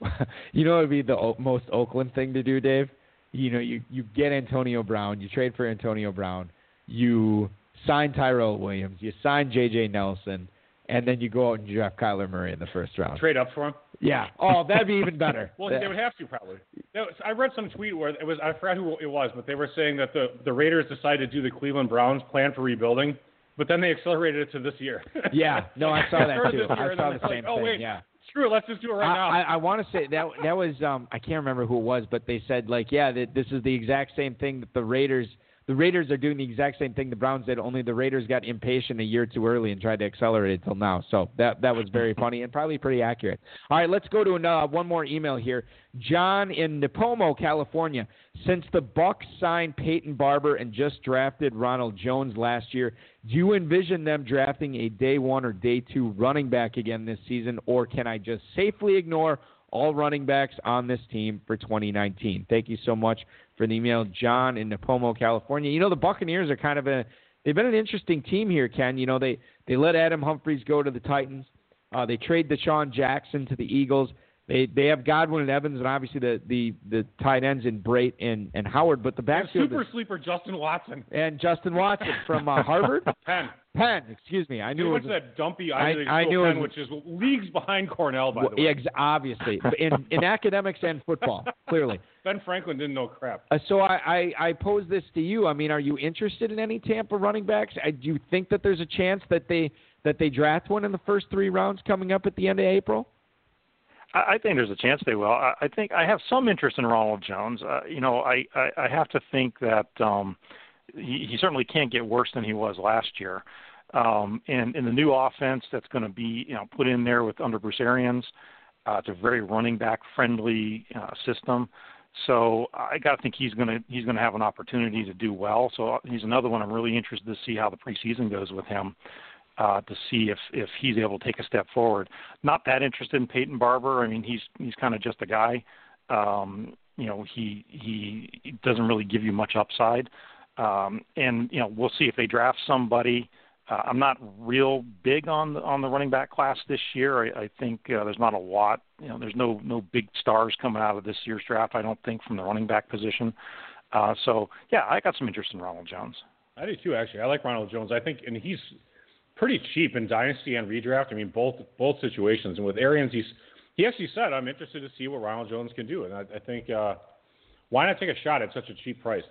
you know it would be the o- most Oakland thing to do, Dave? You know, you you get Antonio Brown, you trade for Antonio Brown, you sign Tyrell Williams, you sign J.J. Nelson, and then you go out and draft Kyler Murray in the first round. Trade up for him. Yeah. Oh, that'd be even better. well, they would have to probably. Was, I read some tweet where it was I forgot who it was, but they were saying that the the Raiders decided to do the Cleveland Browns plan for rebuilding, but then they accelerated it to this year. yeah. No, I saw that too. I saw the same like, oh, thing. Wait, yeah. Screw it. Let's just do it right I, now. I, I want to say that that was um I can't remember who it was, but they said like yeah that this is the exact same thing that the Raiders the Raiders are doing the exact same thing the Browns did, only the Raiders got impatient a year too early and tried to accelerate it till now. So that that was very funny and probably pretty accurate. All right, let's go to uh, one more email here. John in Nipomo, California. Since the Bucs signed Peyton Barber and just drafted Ronald Jones last year, do you envision them drafting a day one or day two running back again this season, or can I just safely ignore all running backs on this team for 2019? Thank you so much for the email, John in Nipomo, California. You know, the Buccaneers are kind of a they've been an interesting team here, Ken. You know, they they let Adam Humphries go to the Titans. Uh, they trade DeSean Jackson to the Eagles. They they have Godwin and Evans, and obviously the the, the tight ends in Brate and, and Howard. But the backfield super is, sleeper Justin Watson and Justin Watson from uh, Harvard. Penn. Penn, excuse me. I knew it was that dumpy I- Ivy League I knew Penn, was- which is leagues behind Cornell, by the way. Ex- obviously in in academics and football, clearly. Ben Franklin didn't know crap. Uh, so I, I, I pose this to you. I mean, are you interested in any Tampa running backs? I, do you think that there's a chance that they that they draft one in the first three rounds coming up at the end of April? I, think there's a chance they will. I, I think I have some interest in Ronald Jones. Uh, you know, I, I I have to think that um, he, he certainly can't get worse than he was last year. Um, and in the new offense that's going to be you know put in there with under Bruce Arians, uh, it's a very running back friendly uh, system. So I got to think he's going to he's going to have an opportunity to do well. So he's another one I'm really interested to see how the preseason goes with him uh, to see if if he's able to take a step forward. Not that interested in Peyton Barber. I mean, he's he's kind of just a guy. Um, you know, he he doesn't really give you much upside. Um, and you know, we'll see if they draft somebody. Uh, I'm not real big on the, on the running back class this year. I, I think uh, there's not a lot. You know, there's no no big stars coming out of this year's draft. I don't think from the running back position. Uh, so yeah, I got some interest in Ronald Jones. I do too, actually. I like Ronald Jones. I think, and he's pretty cheap in dynasty and redraft. I mean, both both situations. And with Arians, he's he actually said, "I'm interested to see what Ronald Jones can do." And I, I think, uh, why not take a shot at such a cheap price?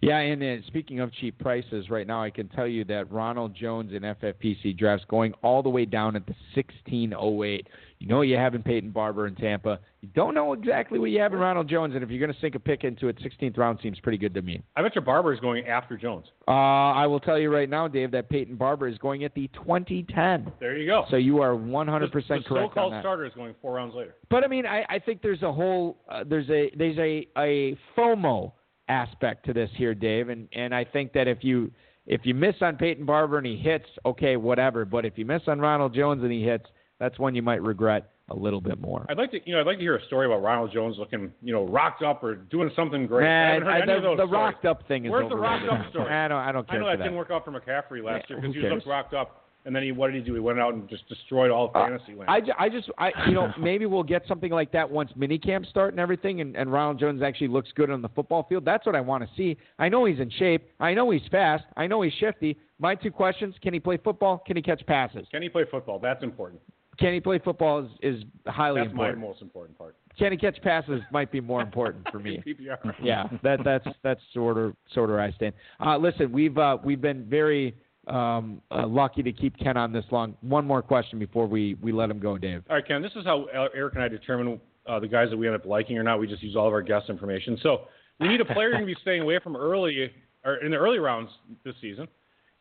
Yeah, and uh, speaking of cheap prices, right now I can tell you that Ronald Jones in FFPC drafts going all the way down at the 1608. You know you have in Peyton Barber in Tampa. You don't know exactly what you have in Ronald Jones, and if you're going to sink a pick into it, 16th round seems pretty good to me. I bet your Barber is going after Jones. Uh, I will tell you right now, Dave, that Peyton Barber is going at the 2010. There you go. So you are 100% the, the correct so-called on that. starter is going four rounds later. But I mean, I, I think there's a whole uh, there's a there's a a FOMO aspect to this here, Dave, and and I think that if you if you miss on Peyton Barber and he hits, okay, whatever. But if you miss on Ronald Jones and he hits, that's one you might regret a little bit more. I'd like to, you know, I'd like to hear a story about Ronald Jones looking, you know, rocked up or doing something great. I heard I, of the, the rocked up thing is Where's the rocked up story? I don't I don't care. I know that that. didn't work out for McCaffrey last Yeah, year because he looked rocked up, and then he, what did he do? He went out and just destroyed all Uh, fantasy land. I, ju- I just, I, you know, maybe we'll get something like that once minicamp start and everything, and, and Ronald Jones actually looks good on the football field. That's what I want to see. I know he's in shape. I know he's fast. I know he's shifty. My two questions: Can he play football? Can he catch passes? Can he play football? That's important. Can he play football is, is highly important. That's my most important part. Can he catch passes might be more important for me. PPR. yeah, that that's that's sort of sort of where I stand. Uh, listen, we've uh, we've been very um, uh, lucky to keep Ken on this long. One more question before we we let him go, Dave. All right, Ken. This is how Eric and I determine uh, the guys that we end up liking or not. We just use all of our guest information. So we need a player you're to be staying away from early or in the early rounds this season,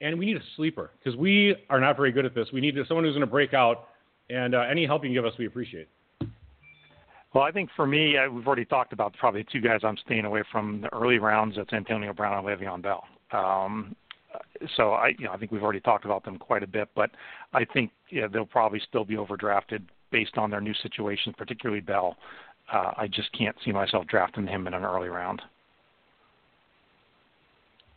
and we need a sleeper because we are not very good at this. We need someone who's going to break out, and uh, any help you can give us, we appreciate. Well, I think for me, uh, we've already talked about probably two guys I'm staying away from the early rounds. That's Antonio Brown and Le'Veon Bell. Um, so I, you know, I think we've already talked about them quite a bit, but I think yeah, they'll probably still be overdrafted based on their new situation, particularly Bell. Uh, I just can't see myself drafting him in an early round.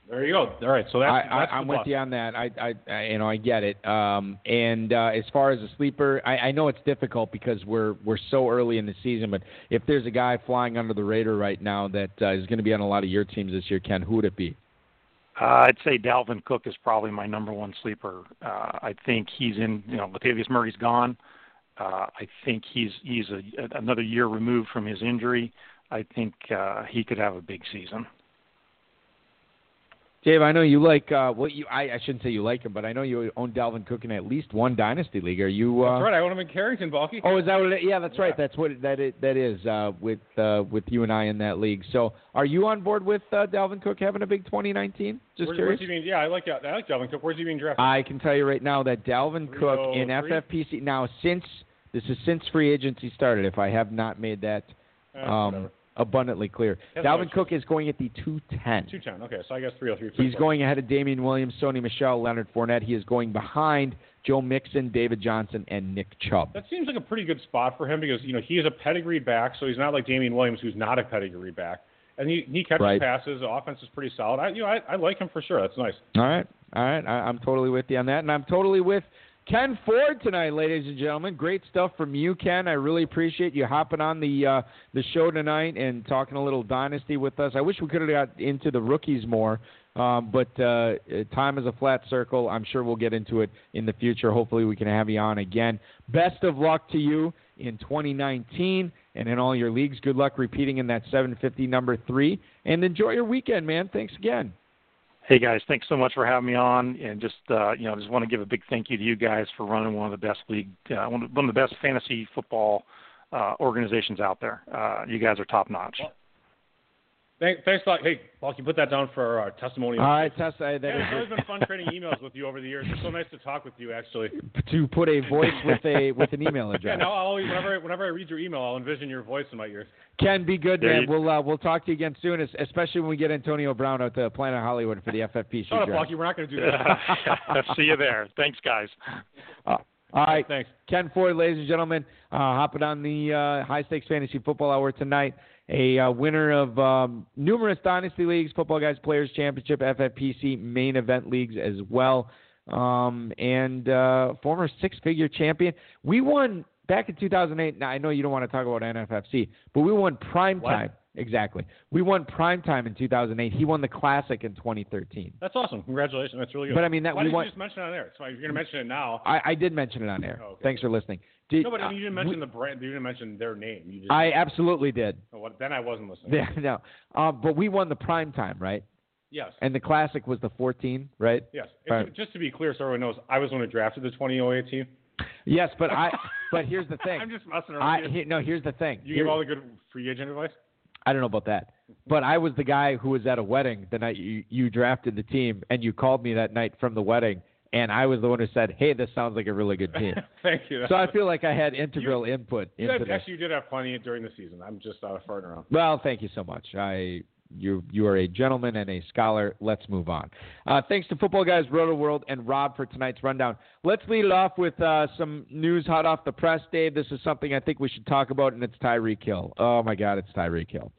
There you go. All right, so that's, I, that's I, I'm with you on that. I, I, I, you know, I get it. Um, and uh, as far as a sleeper, I, I know it's difficult because we're we're so early in the season. But if there's a guy flying under the radar right now that uh, is going to be on a lot of your teams this year, Ken, who would it be? Uh, I'd say Dalvin Cook is probably my number one sleeper. Uh, I think he's in. You know, Latavius Murray's gone. Uh, I think he's he's a, another year removed from his injury. I think uh, he could have a big season. Dave, I know you like. Uh, well, you I, I shouldn't say you like him, but I know you own Dalvin Cook in at least one dynasty league. Are you? Uh, That's right. I own him in Carrington, Balky. Oh, is that what? It, yeah, that's right. That's what it, that it, that is uh, with uh, with you and I in that league. So, are you on board with uh, Dalvin Cook having a big 2019? Just Where's, curious. where's he being? Yeah, I like I like Dalvin Cook. Where's he being drafted? I can tell you right now that Dalvin Cook in 303? FFPC now since this is since free agency started. If I have not made that Eh, um. Abundantly clear, Dalvin. Cook is going at the 210. Two ten. Okay, so I guess three oh three. He's going ahead of Damien Williams, Sony Michel, Leonard Fournette. He is going behind Joe Mixon, David Johnson, and Nick Chubb. That seems like a pretty good spot for him because you know he is a pedigreed back, so he's not like Damien Williams, who's not a pedigreed back, and he he catches Right. passes. The offense is pretty solid. I you know I, I like him for sure. That's nice. All right, all right. I, I'm totally with you on that, and I'm totally with Ken Ford tonight, ladies and gentlemen. Great stuff from you, Ken. I really appreciate you hopping on the uh, the show tonight and talking a little dynasty with us. I wish we could have got into the rookies more, um, but uh, time is a flat circle. I'm sure we'll get into it in the future. Hopefully, we can have you on again. Best of luck to you in 2019 and in all your leagues. Good luck repeating in that 750 number three, and enjoy your weekend, man. Thanks again. Hey guys, thanks so much for having me on, and just uh, you know, just want to give a big thank you to you guys for running one of the best league, uh, one, of, the best fantasy football uh, organizations out there. Uh, you guys are top notch. Thanks a lot. Hey, Balky, put that down for our testimonial. All right, Tess, I, that Yeah, it's always been fun trading emails with you over the years. It's so nice to talk with you, actually. to put a voice with a with an email address. Yeah, address. now I'll always, whenever I, whenever I read your email, I'll envision your voice in my ears. Ken, be good, There man. you- We'll uh, we'll talk to you again soon, especially when we get Antonio Brown out to Planet Hollywood for the FFPC Shut up, draft. We're not going to do that. See you there. Thanks, guys. Uh, all right, Thanks. Ken Ford, ladies and gentlemen, uh, hopping on the uh, High Stakes Fantasy Football Hour tonight. A uh, winner of um, numerous Dynasty Leagues, Football Guys Players Championship, FFPC main event leagues as well, um, and uh, former six-figure champion. We won back in 2008. Now I know you don't want to talk about NFFC, but we won prime What? Exactly. We won prime time in 2008. He won the Classic in 2013. That's awesome. Congratulations. That's really good. But I mean that Why we did won. you just mention it on air? So you're going to mention it now. I, I did mention it on air. Oh, okay. Thanks for listening. Did, no, but I uh, mean, you didn't we- mention the brand. You didn't mention their name. You just. I absolutely did. oh, what, then I wasn't listening. Yeah, no, um, but we won the prime time, right? Yes. And the classic was the 14, right? Yes. Right. Just to be clear, so everyone knows, I was the one who drafted the 2008 team. Yes, but I. But here's the thing. I'm just messing around. with he, no. Here's the thing. you Here- give all the good free agent advice. I don't know about that, but I was the guy who was at a wedding the night you, you drafted the team, and you called me that night from the wedding, and I was the one who said, "Hey, this sounds like a really good team." Thank you. so I feel like I had integral input you into this. actually you did have plenty during the season. I'm just uh, farting around. Well, thank you so much. I you you are a gentleman and a scholar. Let's move on. Uh, thanks to Football Guys, Roto World, and Rob for tonight's rundown. Let's lead it off with uh, some news hot off the press, Dave. This is something I think we should talk about, and it's Tyreek Hill. Oh my God, it's Tyreek Hill.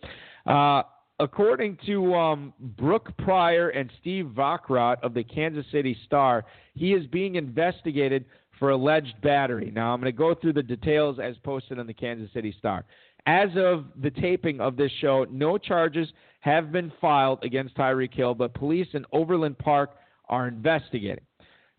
Uh, according to um, Brooke Pryor and Steve Vockrodt of the Kansas City Star, he is being investigated for alleged battery. Now, I'm going to go through the details as posted on the Kansas City Star. As of the taping of this show, no charges have been filed against Tyreek Hill, but police in Overland Park are investigating.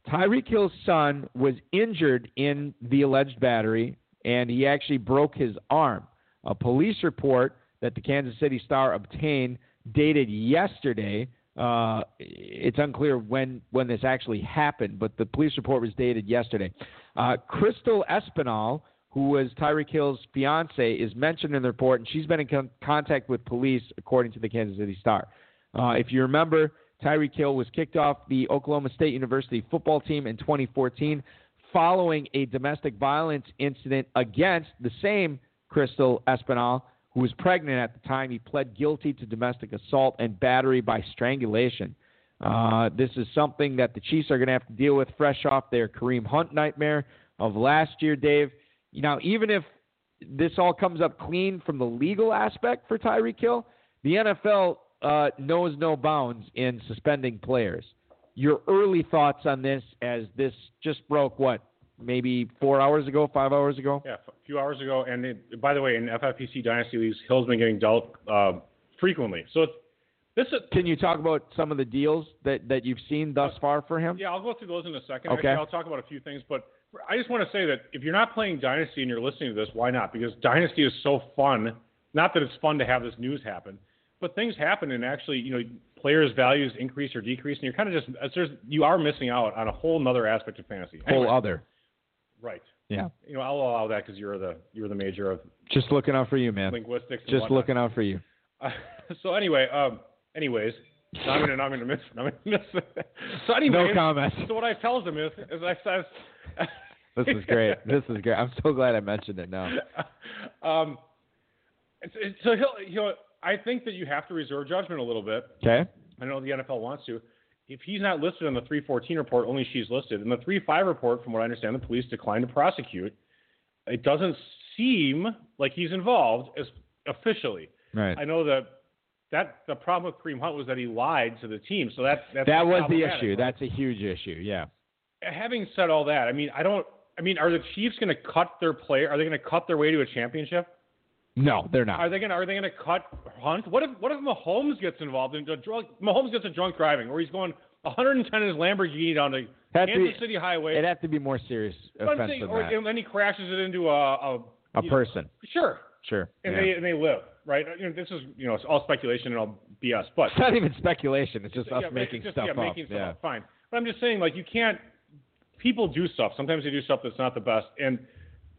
Tyreek Hill's son was injured in the alleged battery, and he actually broke his arm. A police report that the Kansas City Star obtained, dated yesterday. Uh, it's unclear when when this actually happened, but the police report was dated yesterday. Uh, Crystal Espinal, who was Tyreek Hill's fiance, is mentioned in the report, and she's been in con- contact with police, according to the Kansas City Star. Uh, if you remember, Tyreek Hill was kicked off the Oklahoma State University football team in 2014 following a domestic violence incident against the same Crystal Espinal, who was pregnant at the time. He pled guilty to domestic assault and battery by strangulation. Uh, this is something that the Chiefs are going to have to deal with fresh off their Kareem Hunt nightmare of last year, Dave. You know, even if this all comes up clean from the legal aspect for Tyreek Hill, the NFL uh, knows no bounds in suspending players. Your early thoughts on this, as this just broke, what maybe four hours ago, five hours ago? Yeah, a few hours ago. And it, by the way, in FFPC Dynasty leagues, Hill's been getting dealt uh, frequently. So it's, this is. Can you talk about some of the deals that, that you've seen thus far for him? Yeah, I'll go through those in a second. Okay. Actually, I'll talk about a few things, but I just want to say that if you're not playing Dynasty and you're listening to this, why not? Because Dynasty is so fun. Not that it's fun to have this news happen, but things happen and actually, you know, players' values increase or decrease, and you're kind of just there's you are missing out on a whole other aspect of fantasy. Whole other. right. Yeah. You know, I'll allow that because you're the you're the major of Just looking out for you, man. linguistics. And Just looking out for you. Uh, so anyway, um, anyways, I'm gonna I'm gonna miss I'm gonna miss. so anyway, No comment. So what I tells them is, is I says. This is great. This is great. I'm so glad I mentioned it now. um, so he'll, he'll, I think that you have to reserve judgment a little bit. Okay. I know the NFL wants to. If he's not listed in the 314 report, only she's listed. In the 35 report, from what I understand, the police declined to prosecute. It doesn't seem like he's involved as officially. Right. I know that that the problem with Kareem Hunt was that he lied to the team, so that that's That was the issue. right? That's a huge issue. Yeah. Having said all that, I mean, I don't. I mean, are the Chiefs going to cut their player? Are they going to cut their way to a championship? No, they're not. Are they going to Are they going to cut Hunt? What if What if Mahomes gets involved in drunk? Mahomes gets a drunk driving, where he's going 110 in his Lamborghini down the Had Kansas be- City Highway. It'd have to be more serious offense than or, that. and then he crashes it into a a, A you know, person. sure, Sure. and Yeah. they and they live right. You know, this is you know it's all speculation and all BS, but It's not even speculation. It's just us yeah, making just, stuff yeah, up. making stuff up. Fine, but I'm just saying, like, you can't. People do stuff. Sometimes they do stuff that's not the best. And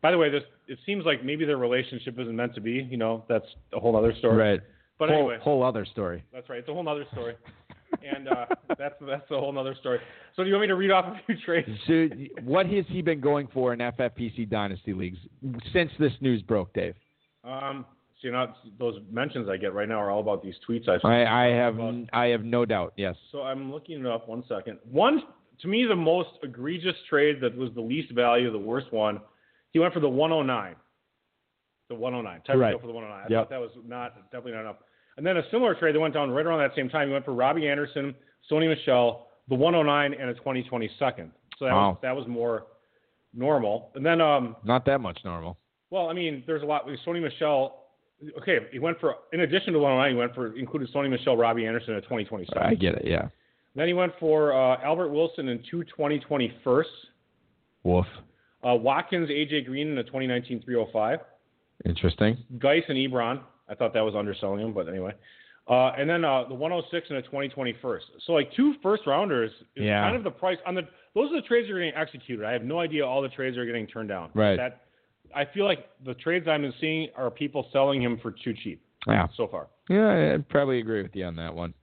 by the way, this it seems like maybe their relationship isn't meant to be. You know, that's a whole other story. Right. But whole, anyway, whole other story. that's right. It's a whole other story. and uh, that's that's a whole other story. So do you want me to read off a few trades? So, what has he been going for in FFPC Dynasty leagues since this news broke, Dave? Um, so you know, those mentions I get right now are all about these tweets I've. I, I have about- I have no doubt. Yes. So I'm looking it up. One second. One to me, the most egregious trade that was the least value, the worst one. He went for the 109. The 109. Tyreek Right. For the 109. I Yep. thought that was not definitely not enough. And then a similar trade that went down right around that same time. He went for Robbie Anderson, Sony Michel, the 109, and a 2020 second. So that Wow. was that was more normal. And then um, Not that much normal. well, I mean, there's a lot. Sony Michel. Okay, he went for in addition to 109, he went for included Sony Michel, Robbie Anderson, and a 2020 second. I get it. Yeah. Then he went for uh, Albert Wilson in two 2020 firsts, Wolf. uh, Watkins, AJ Green in a 2019 305, Interesting. Guice and Ebron. I thought that was underselling him, but anyway. Uh, and then uh, the 106 and a 2020 first. So like two first rounders is Yeah. kind of the price on the. Those are the trades that are getting executed. I have no idea all the trades are getting turned down. Right. That I feel like the trades I've been seeing are people selling him for too cheap Yeah. so far. Yeah, I'd probably agree with you on that one.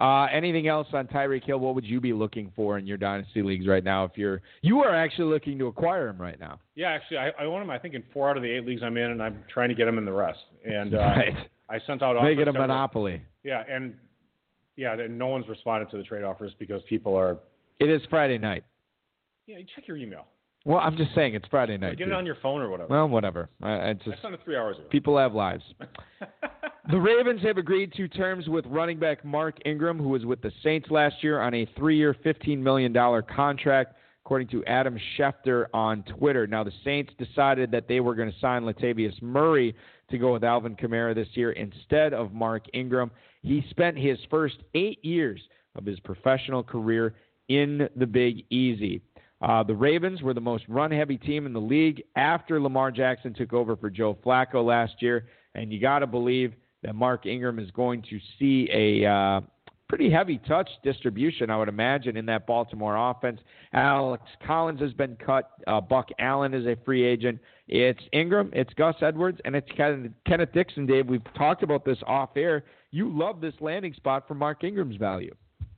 Uh, anything else on Tyreek Hill? What would you be looking for in your dynasty leagues right now? If you're you are actually looking to acquire him right now, Yeah, actually, I, I own him. I think in four out of the eight leagues I'm in, and I'm trying to get him in the rest. And uh, right? I sent out Make offers it a several- monopoly. Yeah, and yeah, and no one's responded to the trade offers because people are. It is Friday night. Yeah, you check your email. Well, I'm just saying it's Friday Or night. get it on your phone or whatever. well, whatever. I, I I just sent it three hours ago. people have lives. The Ravens have agreed to terms with running back Mark Ingram, who was with the Saints last year on a three-year, $15 million contract, according to Adam Schefter on Twitter. Now, the Saints decided that they were going to sign Latavius Murray to go with Alvin Kamara this year instead of Mark Ingram. He spent his first eight years of his professional career in the Big Easy. Uh, the Ravens were the most run heavy team in the league after Lamar Jackson took over for Joe Flacco last year. And you got to believe that Mark Ingram is going to see a uh, pretty heavy touch distribution, I would imagine, in that Baltimore offense. Alex Collins has been cut. Uh, Buck Allen is a free agent. It's Ingram, it's Gus Edwards, and it's Ken- Kenneth Dixon, Dave. We've talked about this off air. You love this landing spot for Mark Ingram's value.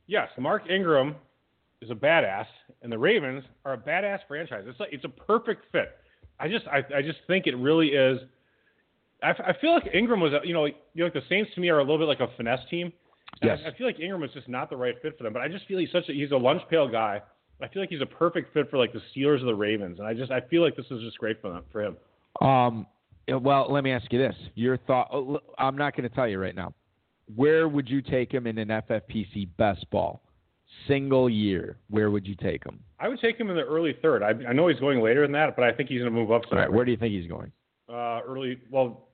Yes, Mark Ingram is a badass, and the Ravens are a badass franchise. It's like it's a perfect fit. I just I, I just think it really is. I, f- I feel like Ingram was you know you know, like the Saints to me are a little bit like a finesse team. And Yes. I, I feel like Ingram was just not the right fit for them, but I just feel he's such a he's a lunch pail guy. I feel like he's a perfect fit for like the Steelers or the Ravens, and I just I feel like this is just great for them for him. Um, well, let me ask you this: Your thought? oh, I'm not going to tell you right now. where would you take him in an FFPC best ball? Single year, where would you take him? I would take him in the early third. I, I know he's going later than that, but I think he's going to move up. All right, where do you think he's going? uh, early. Well,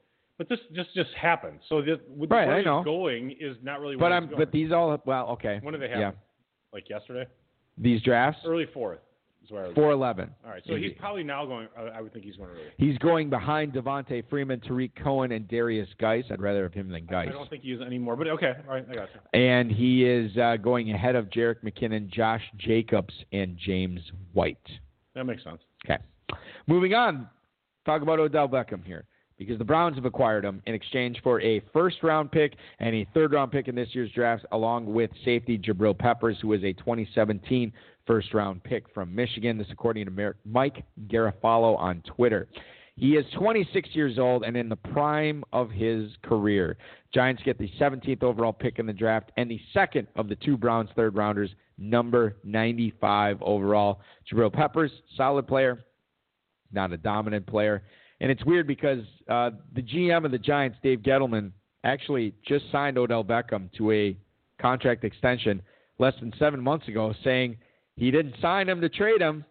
but this just just happened. So this, with Right, where I know. going is not really. But I'm going. but these all well okay. when did they happen? Yeah, Like yesterday. these drafts Early fourth four eleven. All right, so he's probably now going. I, I would think he's going early. He's going behind Devonta Freeman, Tarik Cohen, and Derrius Guice. I'd rather have him than Guice. I Geis. don't think he is anymore. But okay, all right, I got you. And he is uh, going ahead of Jerick McKinnon, Josh Jacobs, and James White. That makes sense. Okay. Moving on, talk about Odell Beckham here because the Browns have acquired him in exchange for a first round pick and a third round pick in this year's draft, along with safety Jabril Peppers, who is a 2017 first round pick from Michigan. This, according to Mike Garafolo on Twitter. He is 26 years old and in the prime of his career. Giants get the 17th overall pick in the draft and the second of the two Browns third rounders, number 95 overall. Jabril Peppers, solid player, not a dominant player. And it's weird because uh, the GM of the Giants, Dave Gettleman, actually just signed Odell Beckham to a contract extension less than seven months ago, saying he didn't sign him to trade him,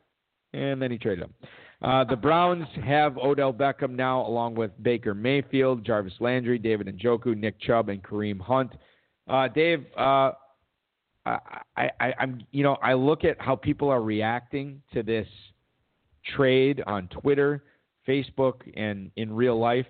and then he traded him. Uh, the Browns have Odell Beckham now, along with Baker Mayfield, Jarvis Landry, David Njoku, Nick Chubb, and Kareem Hunt. Uh, Dave, uh, I, I, I'm, you know, I look at how people are reacting to this trade on Twitter, Facebook, and in real life,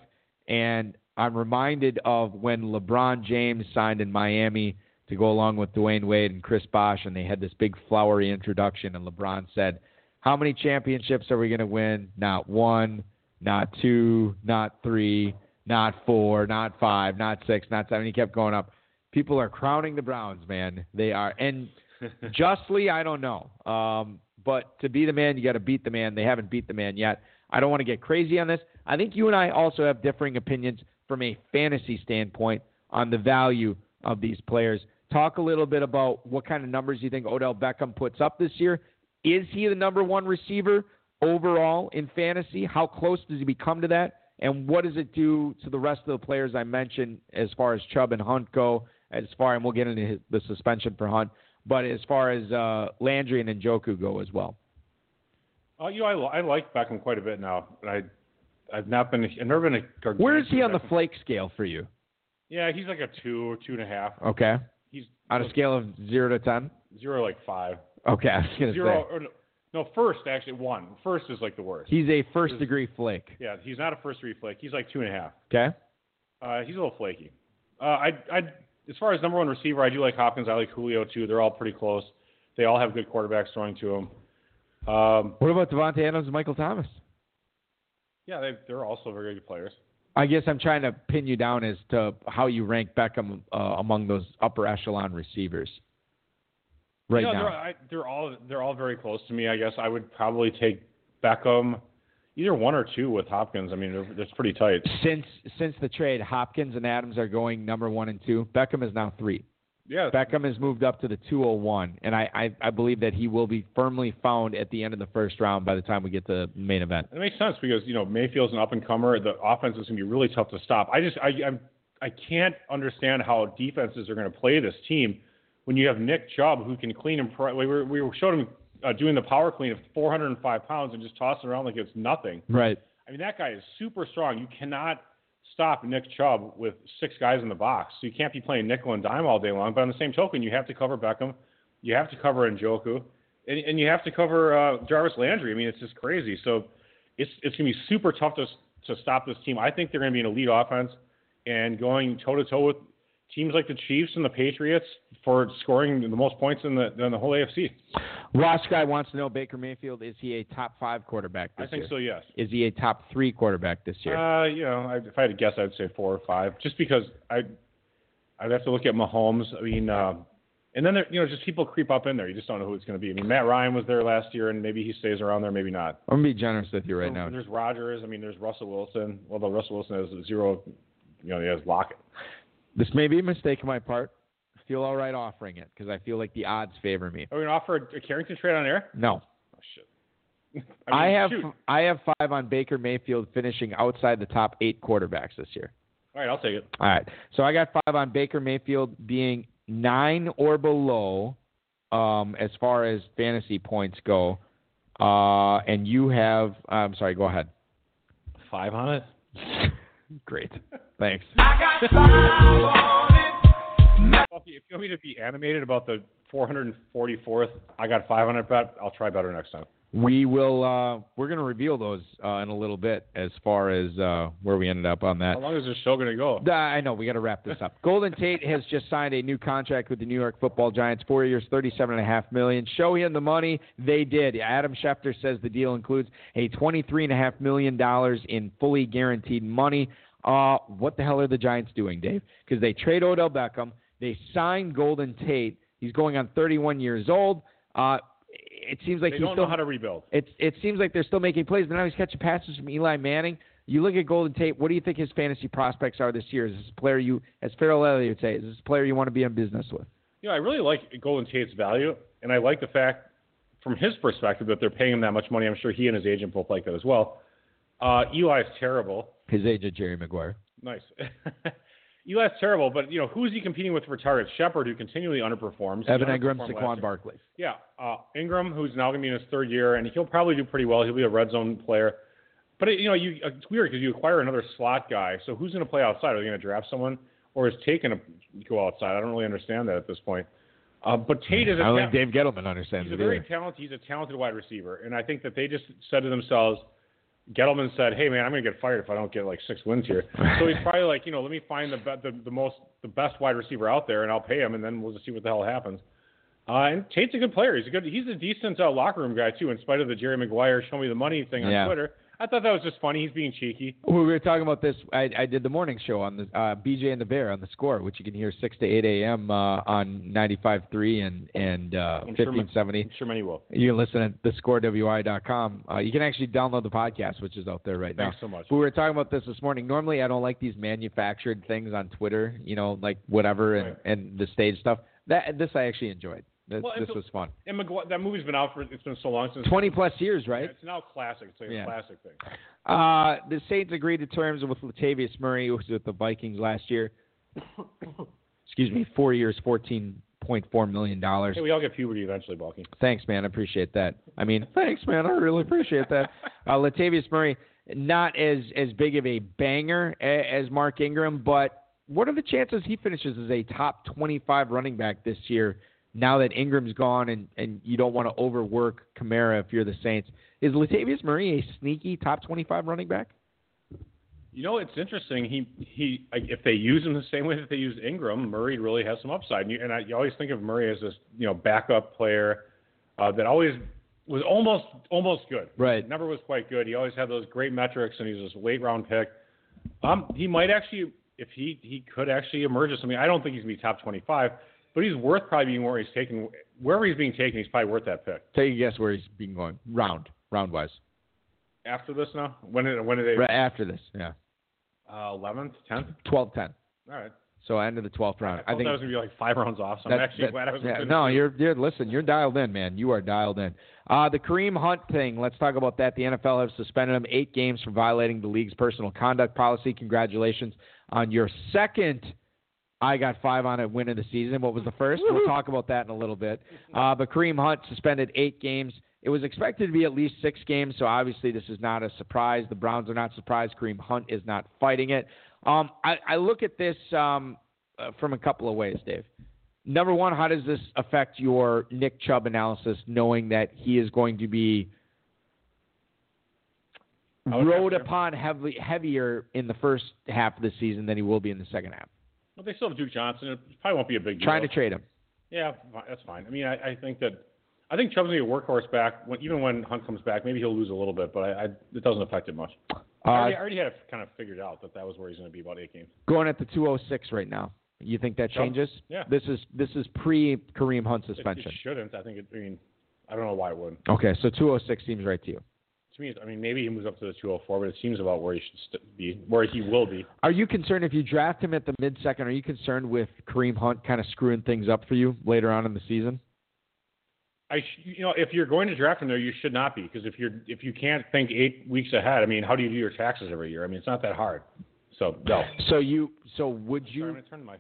and I'm reminded of when LeBron James signed in Miami to go along with Dwyane Wade and Chris Bosh, and they had this big flowery introduction, and LeBron said, "How many championships are we going to win? Not one, not two, not three, not four, not five, not six, not seven." He kept going up. People are crowning the Browns, man. They are, and justly, I don't know. Um, but to be the man, you got to beat the man. They haven't beat the man yet. I don't want to get crazy on this. I think you and I also have differing opinions from a fantasy standpoint on the value of these players. Talk a little bit about what kind of numbers you think Odell Beckham puts up this year. Is he the number one receiver overall in fantasy? How close does he become to that? And what does it do to the rest of the players I mentioned as far as Chubb and Hunt go? As far and we'll get into his, the suspension for Hunt, but as far as uh, Landry and Njoku go as well. Uh, you know, I, I like Beckham quite a bit now, I, I've not been, I've never been a. gargantuan Where is he on the flake scale for you? Yeah, he's like a two or two and a half. Okay, He's on a scale of zero to ten. zero, like five. Okay, I was gonna Zero, say or no, no, first actually one. First is like the worst. he's a first degree flake. yeah, he's not a first degree flake. He's like two and a half. Okay, Uh, he's a little flaky. Uh, I, I, as far as number one receiver, I do like Hopkins. I like Julio too. They're all pretty close. They all have good quarterbacks throwing to them. Um, what about Davante Adams and Michael Thomas? yeah, they, they're also very good players. I guess I'm trying to pin you down as to how you rank Beckham uh, among those upper echelon receivers right no, now. They're, I, they're all they're all very close to me. I guess I would probably take Beckham, either one or two with Hopkins. I mean, they're, pretty tight. Since since the trade, Hopkins and Adams are going number one and two. Beckham is now three. Yeah, Beckham has moved up to the 201, and I, I, I believe that he will be firmly found at the end of the first round by the time we get to the main event. It makes sense because you know Mayfield's an up and comer. The offense is going to be really tough to stop. I just I I'm, I can't understand how defenses are going to play this team when you have Nick Chubb who can clean him. we were we showed him uh, doing the power clean of 405 pounds and just tossing around like it's nothing. Right. I mean that guy is super strong. You cannot stop Nick Chubb with six guys in the box. So you can't be playing nickel and dime all day long. But on the same token, you have to cover Beckham, you have to cover Njoku, and, and you have to cover uh, Jarvis Landry. I mean, it's just crazy. So it's it's to be super tough to to stop this team. I think they're to be an elite offense and going toe to toe with teams like the Chiefs and the Patriots for scoring the most points in the in the whole AFC. Ross guy wants to know Baker Mayfield is he a top five quarterback this I think year? so. Yes. Is he a top three quarterback this year? Uh, you know, I, if I had to guess, I'd say four or five, just because I, I'd have to look at Mahomes. I mean, um, and then there, you know, just people creep up in there. You just don't know who it's going to be. I mean, Matt Ryan was there last year, and maybe he stays around there, maybe not. I'm gonna be generous with you right So, now. There's Rodgers. I mean, there's Russell Wilson. Although Russell Wilson has zero, you know, he has Lockett. This may be a mistake on my part. I feel all right offering it because I feel like the odds favor me. Are we going to offer a, a Carrington trade on air? No, Oh shit. I, mean, have shoot. I have five on Baker Mayfield finishing outside the top eight quarterbacks this year. All right, I'll take it. All right. So I got five on Baker Mayfield being nine or below um, as far as fantasy points go. Uh, and you have, I'm sorry, go ahead. Five on it. Great. Thanks. If you want me to be animated about the 444th, I got 500 bet. I'll try better next time. We will. Uh, we're going to reveal those uh, in a little bit as far as uh, where we ended up on that. How long is this show going to go? I know we got to wrap this up. Golden Tate has just signed a new contract with the New York Football Giants, four years, thirty-seven and a half million. Show him the money. They did. Adam Schefter says the deal includes a twenty-three and a half million dollars in fully guaranteed money. Uh, what the hell are the Giants doing, Dave? Because they trade Odell Beckham, they signed Golden Tate. He's going on thirty-one years old. Uh, it seems like They he's don't still know how to rebuild. it it seems like they're still making plays, but now he's catching passes from Eli Manning. You look at Golden Tate. What do you think his fantasy prospects are this year? Is this a player you, as Farrell Elliott would say, is this a player you want to be in business with? You know, I really like Golden Tate's value, and I like the fact, from his perspective, that they're paying him that much money. I'm sure he and his agent both like that as well. Uh, Eli's terrible. His agent Jerry Maguire. Nice. Eli's terrible, but you know who's he competing with for targets? Shepard, who continually underperforms. Evan Engram, Saquon. Barkley. Yeah, uh, Engram, who's now going to be in his third year, and he'll probably do pretty well. He'll be a red zone player. But it, you know, you, it's weird because you acquire another slot guy. So who's going to play outside? Are they going to draft someone, or is Tate going to go outside? I don't really understand that at this point. Uh, but Tate is a I don't ta- think Dave Gettleman understands he's a it very either. talented. He's a talented wide receiver, and I think that they just said to themselves. Gettleman said, "Hey man, I'm going to get fired if I don't get like six wins here." So he's probably like, you know, let me find the be- the, the most the best wide receiver out there, and I'll pay him, and then we'll just see what the hell happens. Uh, and Tate's a good player. He's a good. He's a decent uh, locker room guy too. In spite of the Jerry Maguire show me the money thing on Yeah. Twitter, I thought that was just funny. He's being cheeky. We were talking about this. I, I did the morning show on the uh, BJ and the Bear on the Score, which you can hear six to eight a.m. Uh, on 95.3 and and uh, I'm sure ma- 1570. I'm sure many will. You can listen at thescorewi.com. Uh, you can actually download the podcast, which is out there right now. Thanks so much. We were talking about this this morning. Normally, I don't like these manufactured things on Twitter. You know, like whatever and, Right. and the stage stuff. That this I actually enjoyed. This, Well, this so- was fun. And that movie's been out for it's been so long since Twenty plus years, Yeah, right? It's now classic. It's like Yeah. a classic thing. Uh, the Saints agreed to terms with Latavius Murray, who was with the Vikings last year. Excuse me, four years, fourteen point four million dollars. Hey, we all get puberty eventually, Balky. Thanks, man. I appreciate that. I mean, thanks, man. I really appreciate that. Uh, Latavius Murray, not as as big of a banger a, as Mark Ingram, but what are the chances he finishes as a top 25 running back this year? Now that Ingram's gone and and you don't want to overwork Kamara if you're the Saints, is Latavius Murray a sneaky top 25 running back? You know, it's interesting. He he. If they use him the same way that they use Ingram, Murray really has some upside. And you, and I, you always think of Murray as this, you know, backup player uh, that always was almost almost good. Right. Never was quite good. He always had those great metrics, and he's this late round pick. Um, he might actually, if he he could actually emerge as something. I don't think he's gonna be top 25, but he's worth probably being where he's taken. Wherever he's being taken, he's probably worth that pick. Take a guess where he's being going round round wise. After this now, when did when did they? Right after this, yeah, Uh, 11th, 10th. 12-10. All right. So end of the 12th round. I thought that was gonna be like five rounds off. So I'm actually that- glad I was. yeah, no, you're you're listen, you're dialed in, man. You are dialed in. Uh, the Kareem Hunt thing. Let's talk about that. The NFL has suspended him eight games for violating the league's personal conduct policy. Congratulations on your second. I got five on it win of the season. What was the first? We'll talk about that in a little bit. Uh, but Kareem Hunt suspended eight games. It was expected to be at least six games, so obviously this is not a surprise. The Browns are not surprised. Kareem Hunt is not fighting it. Um, I, I look at this um, uh, from a couple of ways, Dave. Number one, how does this affect your Nick Chubb analysis, knowing that he is going to be rode upon heavily, heavier in the first half of the season than he will be in the second half? Well, they still have Duke Johnson. It probably won't be a big deal. Trying to trade him. Yeah, that's fine. I mean, I, I think that I think Chubb's gonna be a workhorse back. When, even when Hunt comes back, maybe he'll lose a little bit, but I, I, it doesn't affect it much. I, Uh, already, I already had it kind of figured out that that was where he's gonna be about eight games. going at the 206 right now. You think that changes? Yeah. This is this is pre Kareem Hunt It, it suspension. shouldn't. I think it. I mean, I don't know why it wouldn't. Okay, so 206 seems right to you. To me, I mean, maybe he moves up to the 204, but it seems about where he should st- be, where he will be. Are you concerned if you draft him at the mid second? Are you concerned with Kareem Hunt kind of screwing things up for you later on in the season? I, sh- you know, if you're going to draft him there, you should not be because if you're if you can't think eight weeks ahead, I mean, how do you do your taxes every year? I mean, it's not that hard. So no. So you so would Sorry, you I'm gonna turn my.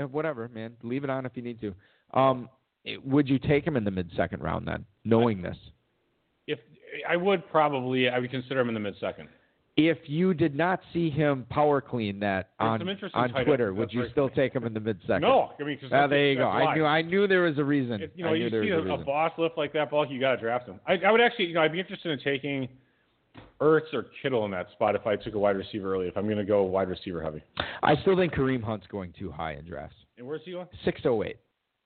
uh, whatever man leave it on if you need to. Um, would you take him in the mid second round then, knowing this? I would probably, I would consider him in the mid second. If you did not see him power clean that There's on on Twitter, would you still take him in the mid second? No, I mean, Ah, there you go. I knew I knew there was a reason. If, you know, I you see was a, a a boss lift like that, Bulk, you got to draft him. I, I would actually, you know, I'd be interested in taking Ertz or Kittle in that spot if I took a wide receiver early. If I'm going to go wide receiver heavy. I still think Kareem Hunt's going too high in drafts. And where's he going? Six oh eight.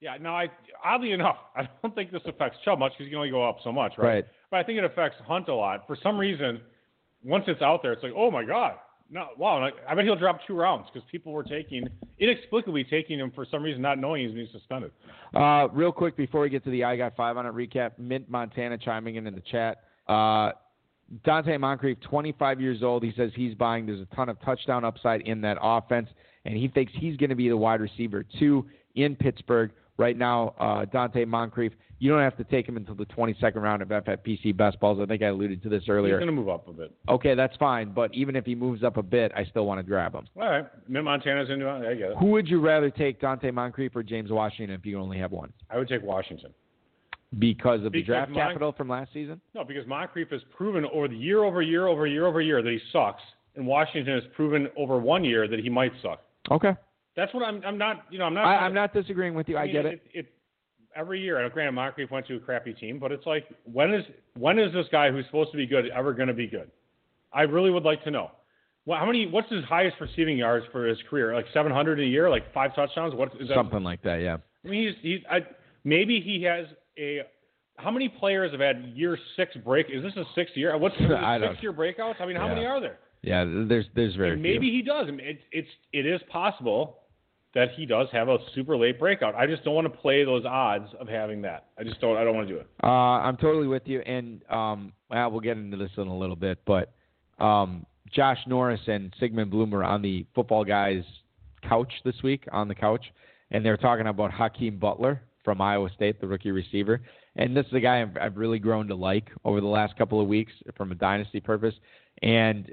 Yeah, no, I oddly enough, I don't think this affects Chubb much because he can only go up so much, right? Right. But I think it affects Hunt a lot. For some reason, once it's out there, it's like, oh my god, no, wow! I bet he'll drop two rounds because people were taking inexplicably taking him for some reason, not knowing he's being suspended. Uh, real quick before we get to the I got five on it recap, Mint Montana chiming in in the chat. Uh, Donte Moncrief, 25 years old. He says he's buying. There's a ton of touchdown upside in that offense, and he thinks he's going to be the wide receiver two in Pittsburgh right now. Uh, Donte Moncrief, you don't have to take him until the 22nd round of FFPC best balls. I think I alluded to this earlier. He's going to move up a bit. Okay, that's fine, but even if he moves up a bit, I still want to grab him. All right, Mint Montana's into it. I get it. Who would you rather take, Donte Moncrief or James Washington, if you only have one? I would take Washington. Because of the draft Mon- capital from last season? No, because Moncrief has proven over the year over year over year over year that he sucks, and Washington has proven over one year that he might suck. Okay. That's what I'm. I'm not. You know, I'm not. I, I'm not disagreeing with you. I, mean, get it. it. Every year, and granted, Moncrief went to a crappy team, but it's like, when is when is this guy who's supposed to be good ever going to be good? I really would like to know. Well, how many? What's his highest receiving yards for his career? Like 700 a year, like five touchdowns. What is that? Something like that, yeah. I mean, he's he's. I, maybe he has a. How many players have had year six break? Is this a sixth year? What's is it I don't- six year breakouts? I mean, how Yeah. many are there? Yeah, there's there's very And maybe few. he does. I mean, it's it's it is possible that he does have a super late breakout. I just don't want to play those odds of having that. I just don't. I don't want to do it. Uh, I'm totally with you, and um, well, we'll get into this in a little bit, but um, Josh Norris and Sigmund Bloomer on the Footballguys couch this week on the couch, and they're talking about Hakeem Butler from Iowa State, the rookie receiver, and this is a guy I've, I've really grown to like over the last couple of weeks from a dynasty purpose, and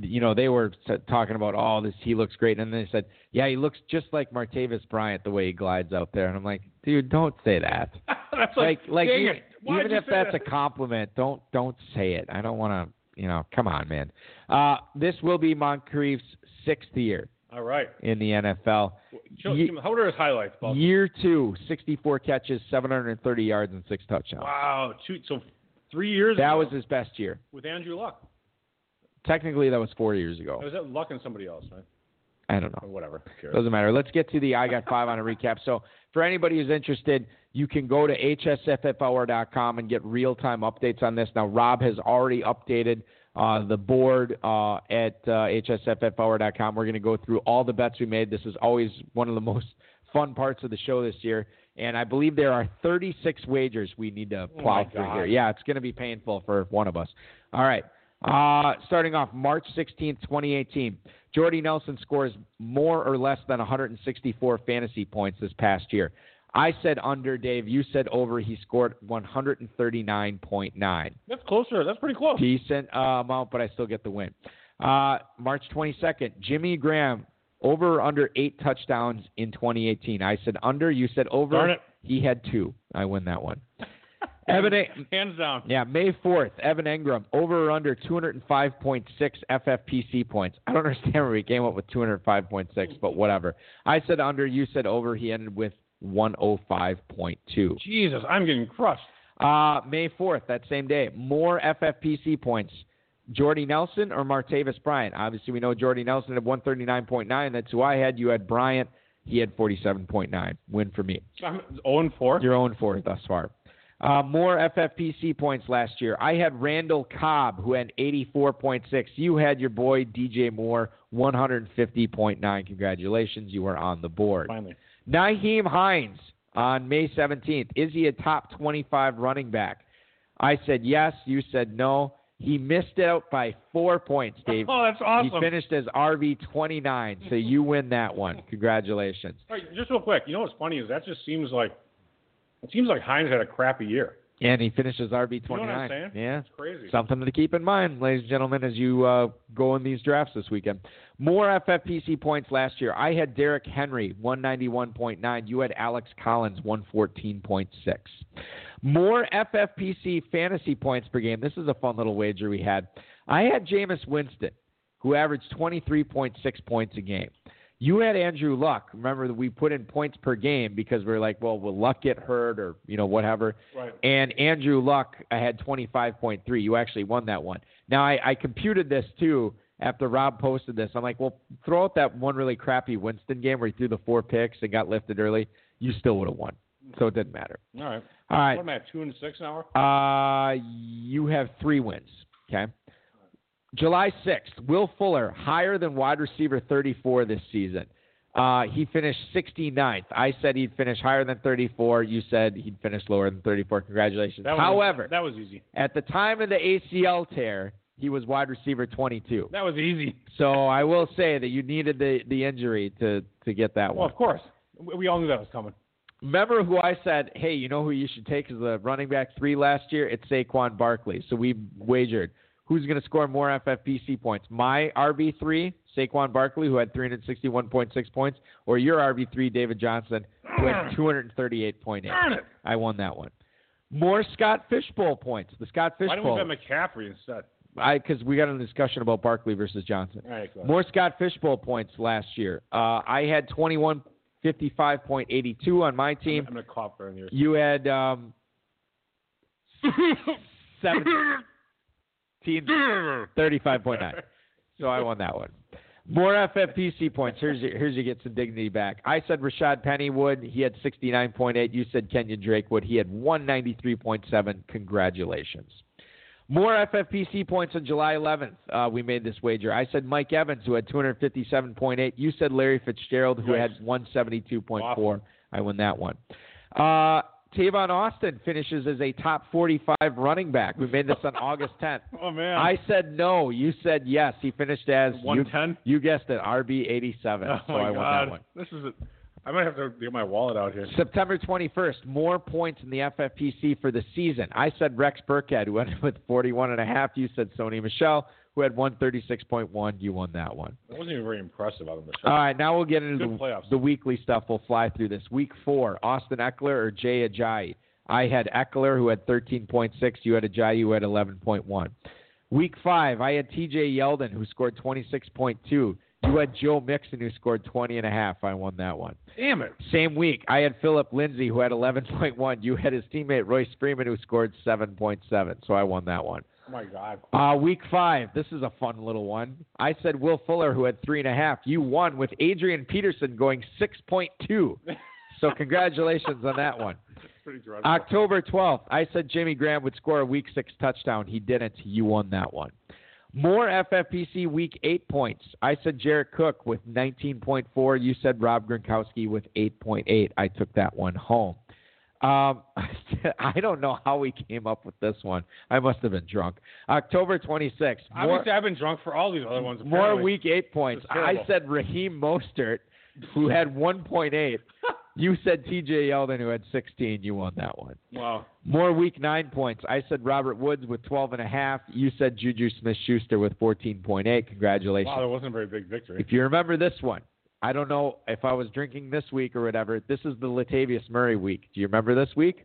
you know they were talking about oh this he looks great, and they said yeah he looks just like Martavis Bryant the way he glides out there, and I'm like dude don't say that That's like like dang even, it. Even you if that's that? a compliment, don't don't say it. I don't want to, you know. Come on, man. Uh, this will be Moncrief's sixth year All right. in the NFL. Show, Ye- how are his highlights, Bob? Year two, 64 catches, 730 yards, and six touchdowns. Wow. Two, so three years. That ago was his best year. with Andrew Luck. Technically, that was four years ago. Was that Luck and somebody else, right? I don't know. Or whatever. Doesn't matter. Let's get to the I Got Five on a recap. So, for anybody who's interested, you can go to hsffhour.com and get real time updates on this. Now, Rob has already updated uh, the board uh, at uh, hsffhour.com. We're going to go through all the bets we made. This is always one of the most fun parts of the show this year. And I believe there are 36 wagers we need to Oh, plow my through God. here. Yeah, it's going to be painful for one of us. All right. Uh, starting off March 16th, 2018. Jordy Nelson scores more or less than 164 fantasy points this past year. I said under, Dave. You said over. He scored 139.9. That's closer. That's pretty close. Decent uh, amount, but I still get the win. Uh, March 22nd, Jimmy Graham over or under eight touchdowns in 2018. I said under. You said over. He had two. I win that one. Evan, Hands down. yeah, May 4th, Evan Engram, over or under 205.6 FFPC points. I don't understand where he came up with 205.6, but whatever. I said under, you said over. He ended with 105.2. Jesus, I'm getting crushed. Uh, May 4th, that same day, more FFPC points. Jordy Nelson or Martavis Bryant? Obviously, we know Jordy Nelson had 139.9. That's who I had. You had Bryant. He had 47.9. Win for me. I'm 0 and 4. Your own for it thus far. Uh, more FFPC points last year. I had Randall Cobb, who had 84.6. You had your boy DJ Moore, 150.9. Congratulations, you are on the board. Finally. Nyheim Hines on May 17th. Is he a top 25 running back? I said yes. You said no. He missed out by four points, Dave. Oh, that's awesome. He finished as RB 29, so you win that one. Congratulations. Right, just real quick. You know what's funny is that just seems like it seems like Hines had a crappy year. And he finishes RB You know 29. Yeah. It's crazy. Something to keep in mind, ladies and gentlemen, as you uh, go in these drafts this weekend. More FFPC points last year. I had Derrick Henry, 191.9. You had Alex Collins, 114.6. More FFPC fantasy points per game. This is a fun little wager we had. I had Jameis Winston, who averaged 23.6 points a game. You had Andrew Luck. Remember that we put in points per game because we are like, well, will Luck get hurt or you know whatever. Right. And Andrew Luck, I had 25.3. You actually won that one. Now I, I computed this too after Rob posted this. I'm like, well, throw out that one really crappy Winston game where he threw the four picks and got lifted early. You still would have won, so it didn't matter. All right. All right. What am I at? Two and six now. Uh, you have three wins. Okay. July 6th, Will Fuller, higher than wide receiver 34 this season. Uh, he finished 69th. I said he'd finish higher than 34. You said he'd finish lower than 34. Congratulations. That was, However, that was easy. at the time of the ACL tear, he was wide receiver 22. That was easy. So I will say that you needed the, the injury to, to get that Well, one. of course. We we all knew that was coming. Remember who I said, hey, you know who you should take as the running back three last year? It's Saquon Barkley. So we wagered who's going to score more FFPC points. My RB3, Saquon Barkley, who had 361.6 points, or your RB3, David Johnson, who had 238.8. I won that one. More Scott Fish Bowl points. The Scott Fish Bowl. Why don't we Fishbowl. bet McCaffrey instead? I because we got in a discussion about Barkley versus Johnson. All right, go ahead. More Scott Fish Bowl points last year. Uh, I had 2155.82 on my team. I'm, I'm gonna cough during yours. You had um, 1735.9. So I won that one. More FFPC points. Here's your, here's you get some dignity back. I said Rashaad Pennywood. He had 69.8. You said Kenyan Drakewood. He had 193.7. Congratulations. More FFPC points on July 11th. Uh, we made this wager. I said Mike Evans, who had 257.8. You said Larry Fitzgerald, who Nice. had 172.4. Awesome. I won that one. Uh, Tavon Austin finishes as a top 45 running back. We made this on August 10th. Oh man. I said no. You said yes. He finished as you, 110? you guessed it, RB 87. Oh so my I won God. that one. This is. A, I might have to get my wallet out here. September 21st, more points in the FFPC for the season. I said Rex Burkhead, who ended with 41 and a half. You said Sony Michel, who had 136.1. You won that one. I wasn't even very impressive out of the All right, now we'll get into Good the, playoffs. the weekly stuff. We'll fly through this. Week four, Austin Ekeler or Jay Ajayi. I had Ekeler, who had 13.6. You had Ajayi, who had 11.1. Week five, I had TJ Yeldon, who scored 26.2. You had Joe Mixon, who scored 20 and a half. I won that one. Damn it. Same week, I had Philip Lindsay, who had 11.1. You had his teammate Royce Freeman, who scored 7.7. So I won that one. Oh my God. Uh, week five, this is a fun little one. I said Will Fuller, who had three and a half. You won with Adrian Peterson going 6.2. So congratulations on that one. Pretty. October 12th, I said Jimmy Graham would score a week six touchdown. He didn't. You won that one. More FFPC week eight points. I said Jared Cook with 19.4. You said Rob Gronkowski with 8.8. I took that one home. Um, I don't know how we came up with this one. I must have been drunk. October 26th. More, Obviously, I've been drunk for all these other ones. more week eight points. This is terrible. I said Raheem Mostert, who had 1.8. You said TJ Yeldon, who had 16. You won that one. Wow. More week nine points. I said Robert Woods with 12 and a half. You said Juju Smith Schuster with 14.8. Congratulations. Wow, that wasn't a very big victory. If you remember this one, I don't know if I was drinking this week or whatever. This is the Latavius Murray week. Do you remember this week?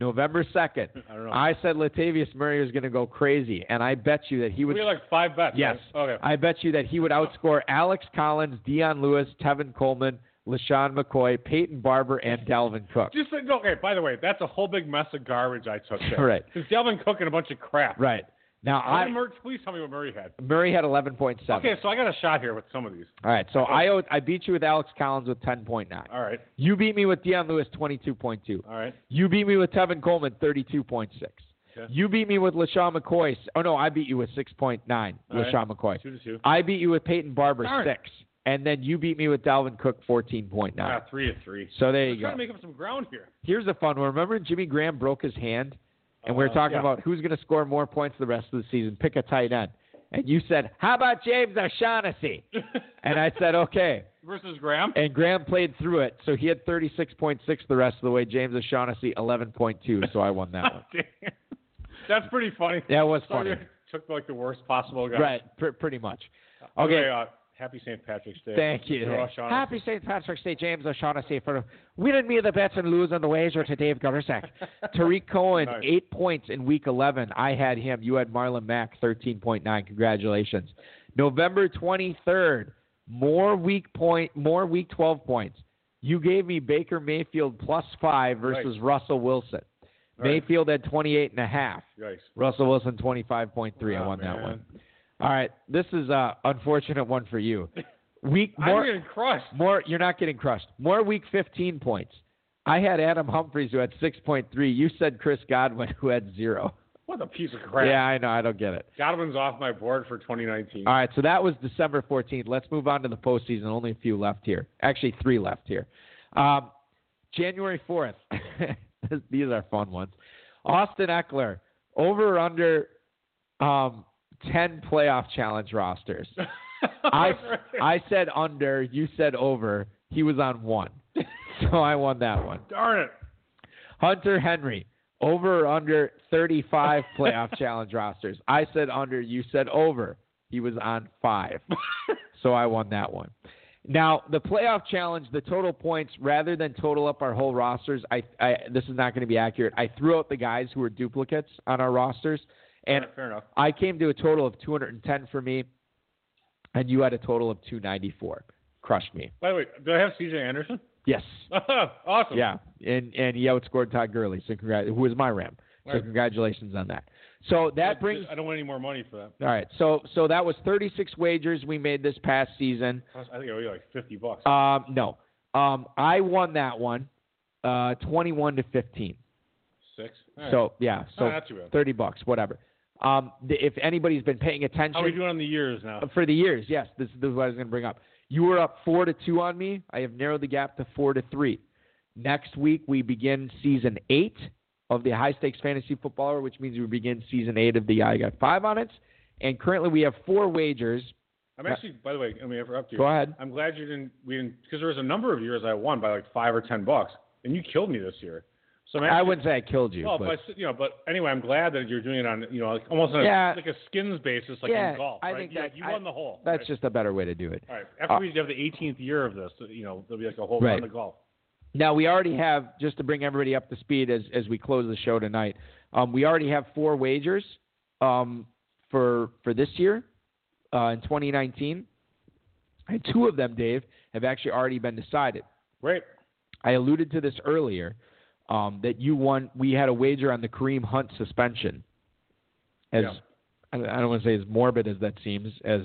November 2nd. I don't know. I said Latavius Murray was going to go crazy, and I bet you that he would. we like five bets. Yes. right? Okay. I bet you that he would outscore Alex Collins, Dion Lewis, Tevin Coleman, LeSean McCoy, Peyton Barber, and Dalvin Cook. Just uh, like, okay. By the way, that's a whole big mess of garbage I took there. Right. Because Dalvin Cook and a bunch of crap. Right. Now, I, Murray, please tell me what Murray had. Murray had 11.7. Okay, so I got a shot here with some of these. All right, so I owed, I beat you with Alex Collins with 10.9. All right. You beat me with Dion Lewis 22.2. All right. You beat me with Tevin Coleman 32.6. Okay. You beat me with LeSean McCoy. Oh no, I beat you with 6.9. right. LeSean McCoy. Two to two. I beat you with Peyton Barber Darn. six, and then you beat me with Dalvin Cook 14.9. Ah, three to three. So there I'm you trying go. to make up some ground here. Here's a fun one. Remember Jimmy Graham broke his hand, and we were Uh, talking yeah. about who's going to score more points the rest of the season? Pick a tight end. And you said, "How about James O'Shaughnessy?" and I said, "Okay." versus Graham. and Graham played through it, so he had 36.6 the rest of the way. James O'Shaughnessy 11.2, so I won that one. Damn. That's pretty funny. That was So funny. Took like the worst possible guy. Right, pr- pretty much. Okay. Okay. uh, happy St. Patrick's Day. Thank you. Happy St. Patrick's Day, James O'Shaughnessy, for winning me the bets and losing on the wager to Dave Gerczak. Tarik Cohen, Nice. eight points in week 11. I had him. You had Marlon Mack, 13.9. Congratulations. November 23rd, more week point, more week 12 points. You gave me Baker Mayfield plus five versus Russell Wilson. Right. Mayfield had 28 and a half. Yikes. Russell Wilson 25.3. I won that one. All right, this is a unfortunate one for you. Week I'm getting crushed. more you're not getting crushed. More week 15 points. I had Adam Humphries who had 6.3. You said Chris Godwin who had 0. What a piece of crap. Yeah, I know, I don't get it. Godwin's off my board for 2019. All right, so that was December 14th. Let's move on to the postseason. Only a few left here. Actually, 3 left here. Um, January 4th. These are fun ones. Austin Ekeler over or under um, 10 playoff challenge rosters. I, I said under, you said over. He was on one. So I won that one. Darn it. Hunter Henry, over or under 35 playoff challenge rosters. I said under, you said over. He was on five. so I won that one. Now, the playoff challenge, the total points, rather than total up our whole rosters, I, I this is not going to be accurate. I threw out the guys who were duplicates on our rosters, and Fair enough. I came to a total of 210 for me, and you had a total of 294. Crushed me. By the way, do I have CJ Anderson? Yes. awesome. Yeah, and and he outscored Todd Gurley, so congrat- who was my Ram. So Right. congratulations on that. So that brings I don't want any more money for that. all right. So so that was 36 wagers we made this past season. I think I owe you like 50 bucks. Um, no, um, I won that one, uh, 21 to 15. Six. Right. So yeah, so Oh, not 30 bucks, whatever. Um, if anybody's been paying attention, How are we doing on the years now? for the years, yes, this, this is what I was going to bring up. You were up four to two on me. I have narrowed the gap to four to three. Next week we begin season eight of the High Stakes Fantasy Football Hour, which means we begin season eight of the I Got Five on it. And currently we have four wagers. I'm actually, by the way, let me interrupt you. Go ahead. I'm glad you didn't. We didn't because there was a number of years I won by like five or ten bucks, and you killed me this year. So I wouldn't say I killed you, Well, but but you know, but anyway, I'm glad that you're doing it on you know like almost on a, Yeah. like a skins basis, like Yeah, in golf. I think you, that- you I- won the hole. that's right? just a better way to do it. all right. After uh, we have the 18th year of this, you know, there'll be like a whole Right. round of golf. Now we already have just to bring everybody up to speed as as we close the show tonight. Um, we already have four wagers um, for for this year uh, in 2019, and two of them, Dave, have actually already been decided. Right. I alluded to this earlier um, that you won. We had a wager on the Kareem Hunt suspension. As Yeah. I don't want to say as morbid as that seems, as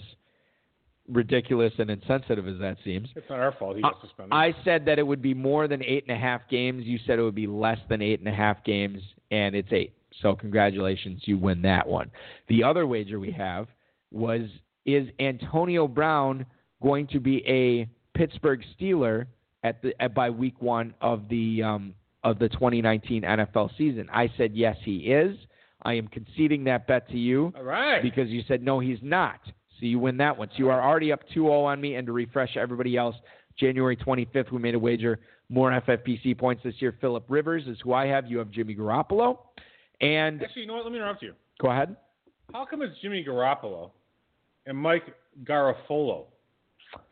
ridiculous and insensitive as that seems. It's not our fault. He got suspended. I said that it would be more than eight and a half games. You said it would be less than eight and a half games, and it's eight. So congratulations, you win that one. The other wager we have was is Antonio Brown going to be a Pittsburgh Steeler at the at, by week one of the um, of the 2019 NFL season? I said yes, he is. I am conceding that bet to you All right. because you said no, he's not. So you win that one. So you are already up 2-0 on me. And to refresh everybody else, January 25th, we made a wager. More FFPC points this year. Philip Rivers is who I have. You have Jimmy Garoppolo. And Actually, you know what? Let me interrupt you. go ahead. How come it's Jimmy Garoppolo and Mike Garafolo?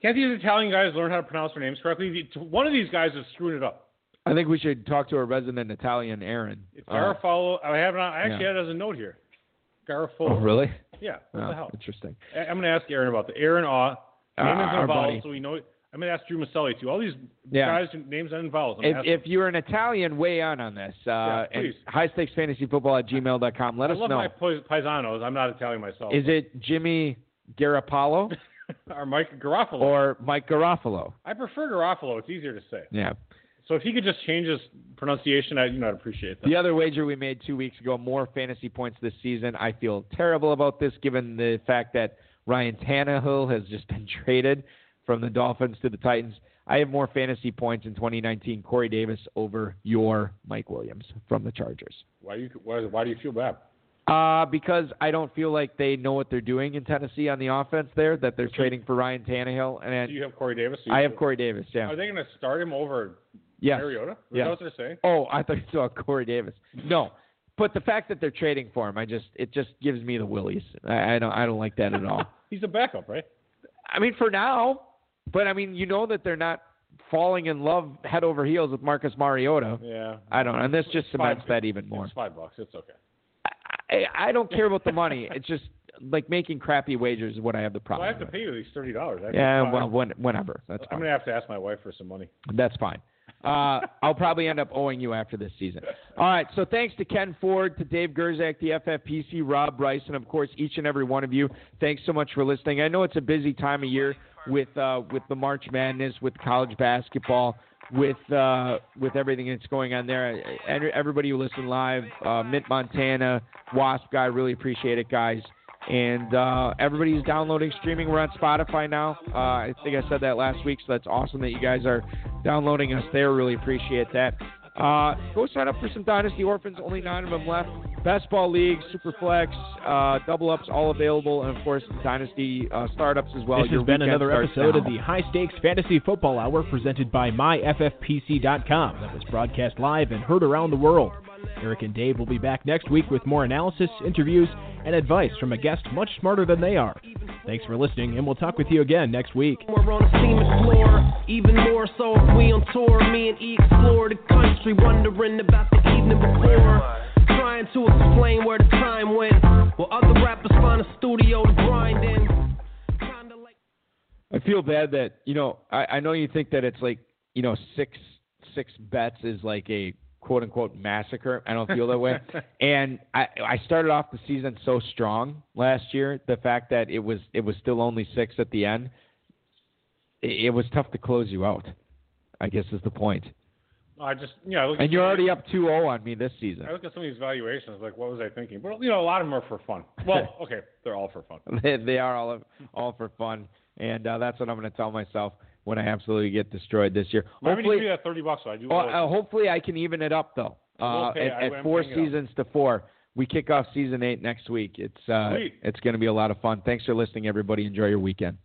Can't these Italian guys learn how to pronounce their names correctly? One of these guys is screwing it up. I think we should talk to our resident Italian, Aaron. It's Uh, I have not. I actually yeah. had it as a note here. Garafolo. oh, really? Yeah. What Oh, the hell? Interesting. I- I'm going to ask Aaron about the Aaron Awe. Uh, Name ends our in vowels, so we know. it. I'm going to ask Drew Maselli too. All these Yeah. guys names in vowels. If, if you're an Italian, weigh on on this. Uh, Yeah, please. high stakes fantasy football at gmail.com. Let I us love know. my pais- paisanos. I'm not Italian myself. Is it Jimmy Garoppolo or Mike Garafolo? or Mike Garafolo? I prefer Garofalo. It's easier to say. Yeah. So if he could just change his pronunciation, I you know I'd appreciate that. The other wager we made two weeks ago, more fantasy points this season. I feel terrible about this given the fact that Ryan Tannehill has just been traded from the Dolphins to the Titans. I have more fantasy points in 2019. Corey Davis over your Mike Williams from the Chargers. Why do you why, why do you feel bad? Uh, because I don't feel like they know what they're doing in Tennessee on the offense there. That they're trading for Ryan Tannehill, and Do you have Corey Davis? Do you- I have Corey Davis. Yeah. Are they going to start him over Yes. Mariota? Yes. that what they're saying? Oh, I thought you saw Corey Davis. No, but the fact that they're trading for him, I just it just gives me the willies. I, I don't I don't like that at all. He's a backup, right? I mean, for now, but I mean, you know that they're not falling in love head over heels with Marcus Mariota. Yeah. I don't, and this just cements that even more. It's five bucks. It's okay. I, I don't care about the money. It's just like making crappy wagers is what I have the Well, problem. I have to pay you these thirty dollars. Yeah, well, when, whenever. That's I'm fine. gonna have to ask my wife for some money. That's fine. Uh, I'll probably end up owing you after this season. All right. So thanks to Ken Ford, to Dave Gerczak, the FFPC, Rob Bryce, and of course each and every one of you. Thanks so much for listening. I know it's a busy time of year with uh, with the March Madness, with college basketball, with uh, with everything that's going on there. Everybody who listened live, uh, Mint Montana, Wasp guy, really appreciate it, guys. And uh, everybody's downloading, streaming. We're on Spotify now. Uh, I think I said that last week, so that's awesome that you guys are downloading us there. Really appreciate that. Uh, go sign up for some Dynasty Orphans. Only nine of them left. Best ball leagues, Superflex, uh, double ups, all available, and of course Dynasty uh, startups as well. This Your has been another episode now. of the High Stakes Fantasy Football Hour presented by MyFFPC.com that was broadcast live and heard around the world. Eric and Dave will be back next week with more analysis, interviews, and advice from a guest much smarter than they are. Thanks for listening, and we'll talk with you again next week. We're on the scene explore, even more so if we on tour. Me and E explore the country, wondering about the evening before. Trying to explain where the time went, while other rappers find a studio to grind in. Like I feel bad that you know. I, I know you think that it's like you know six six bets is like a quote unquote massacre. I don't feel that way. and I I started off the season so strong last year. The fact that it was it was still only six at the end. It, it was tough to close you out. I guess is the point. I just look at And you're already up 2-0 on me this season. I look at some of these valuations, like what was I thinking? But you know, a lot of them are for fun. Well, okay, they're all for fun. they, they are all all for fun, and uh, that's what I'm going to tell myself when I absolutely get destroyed this year. Maybe Hopefully, give that thirty bucks. So I do. Well, uh, hopefully I can even it up though. Uh, Okay, I- at, at four paying it up. seasons to four, we kick off season eight next week. It's uh, it's going to be a lot of fun. Thanks for listening, everybody. Enjoy your weekend.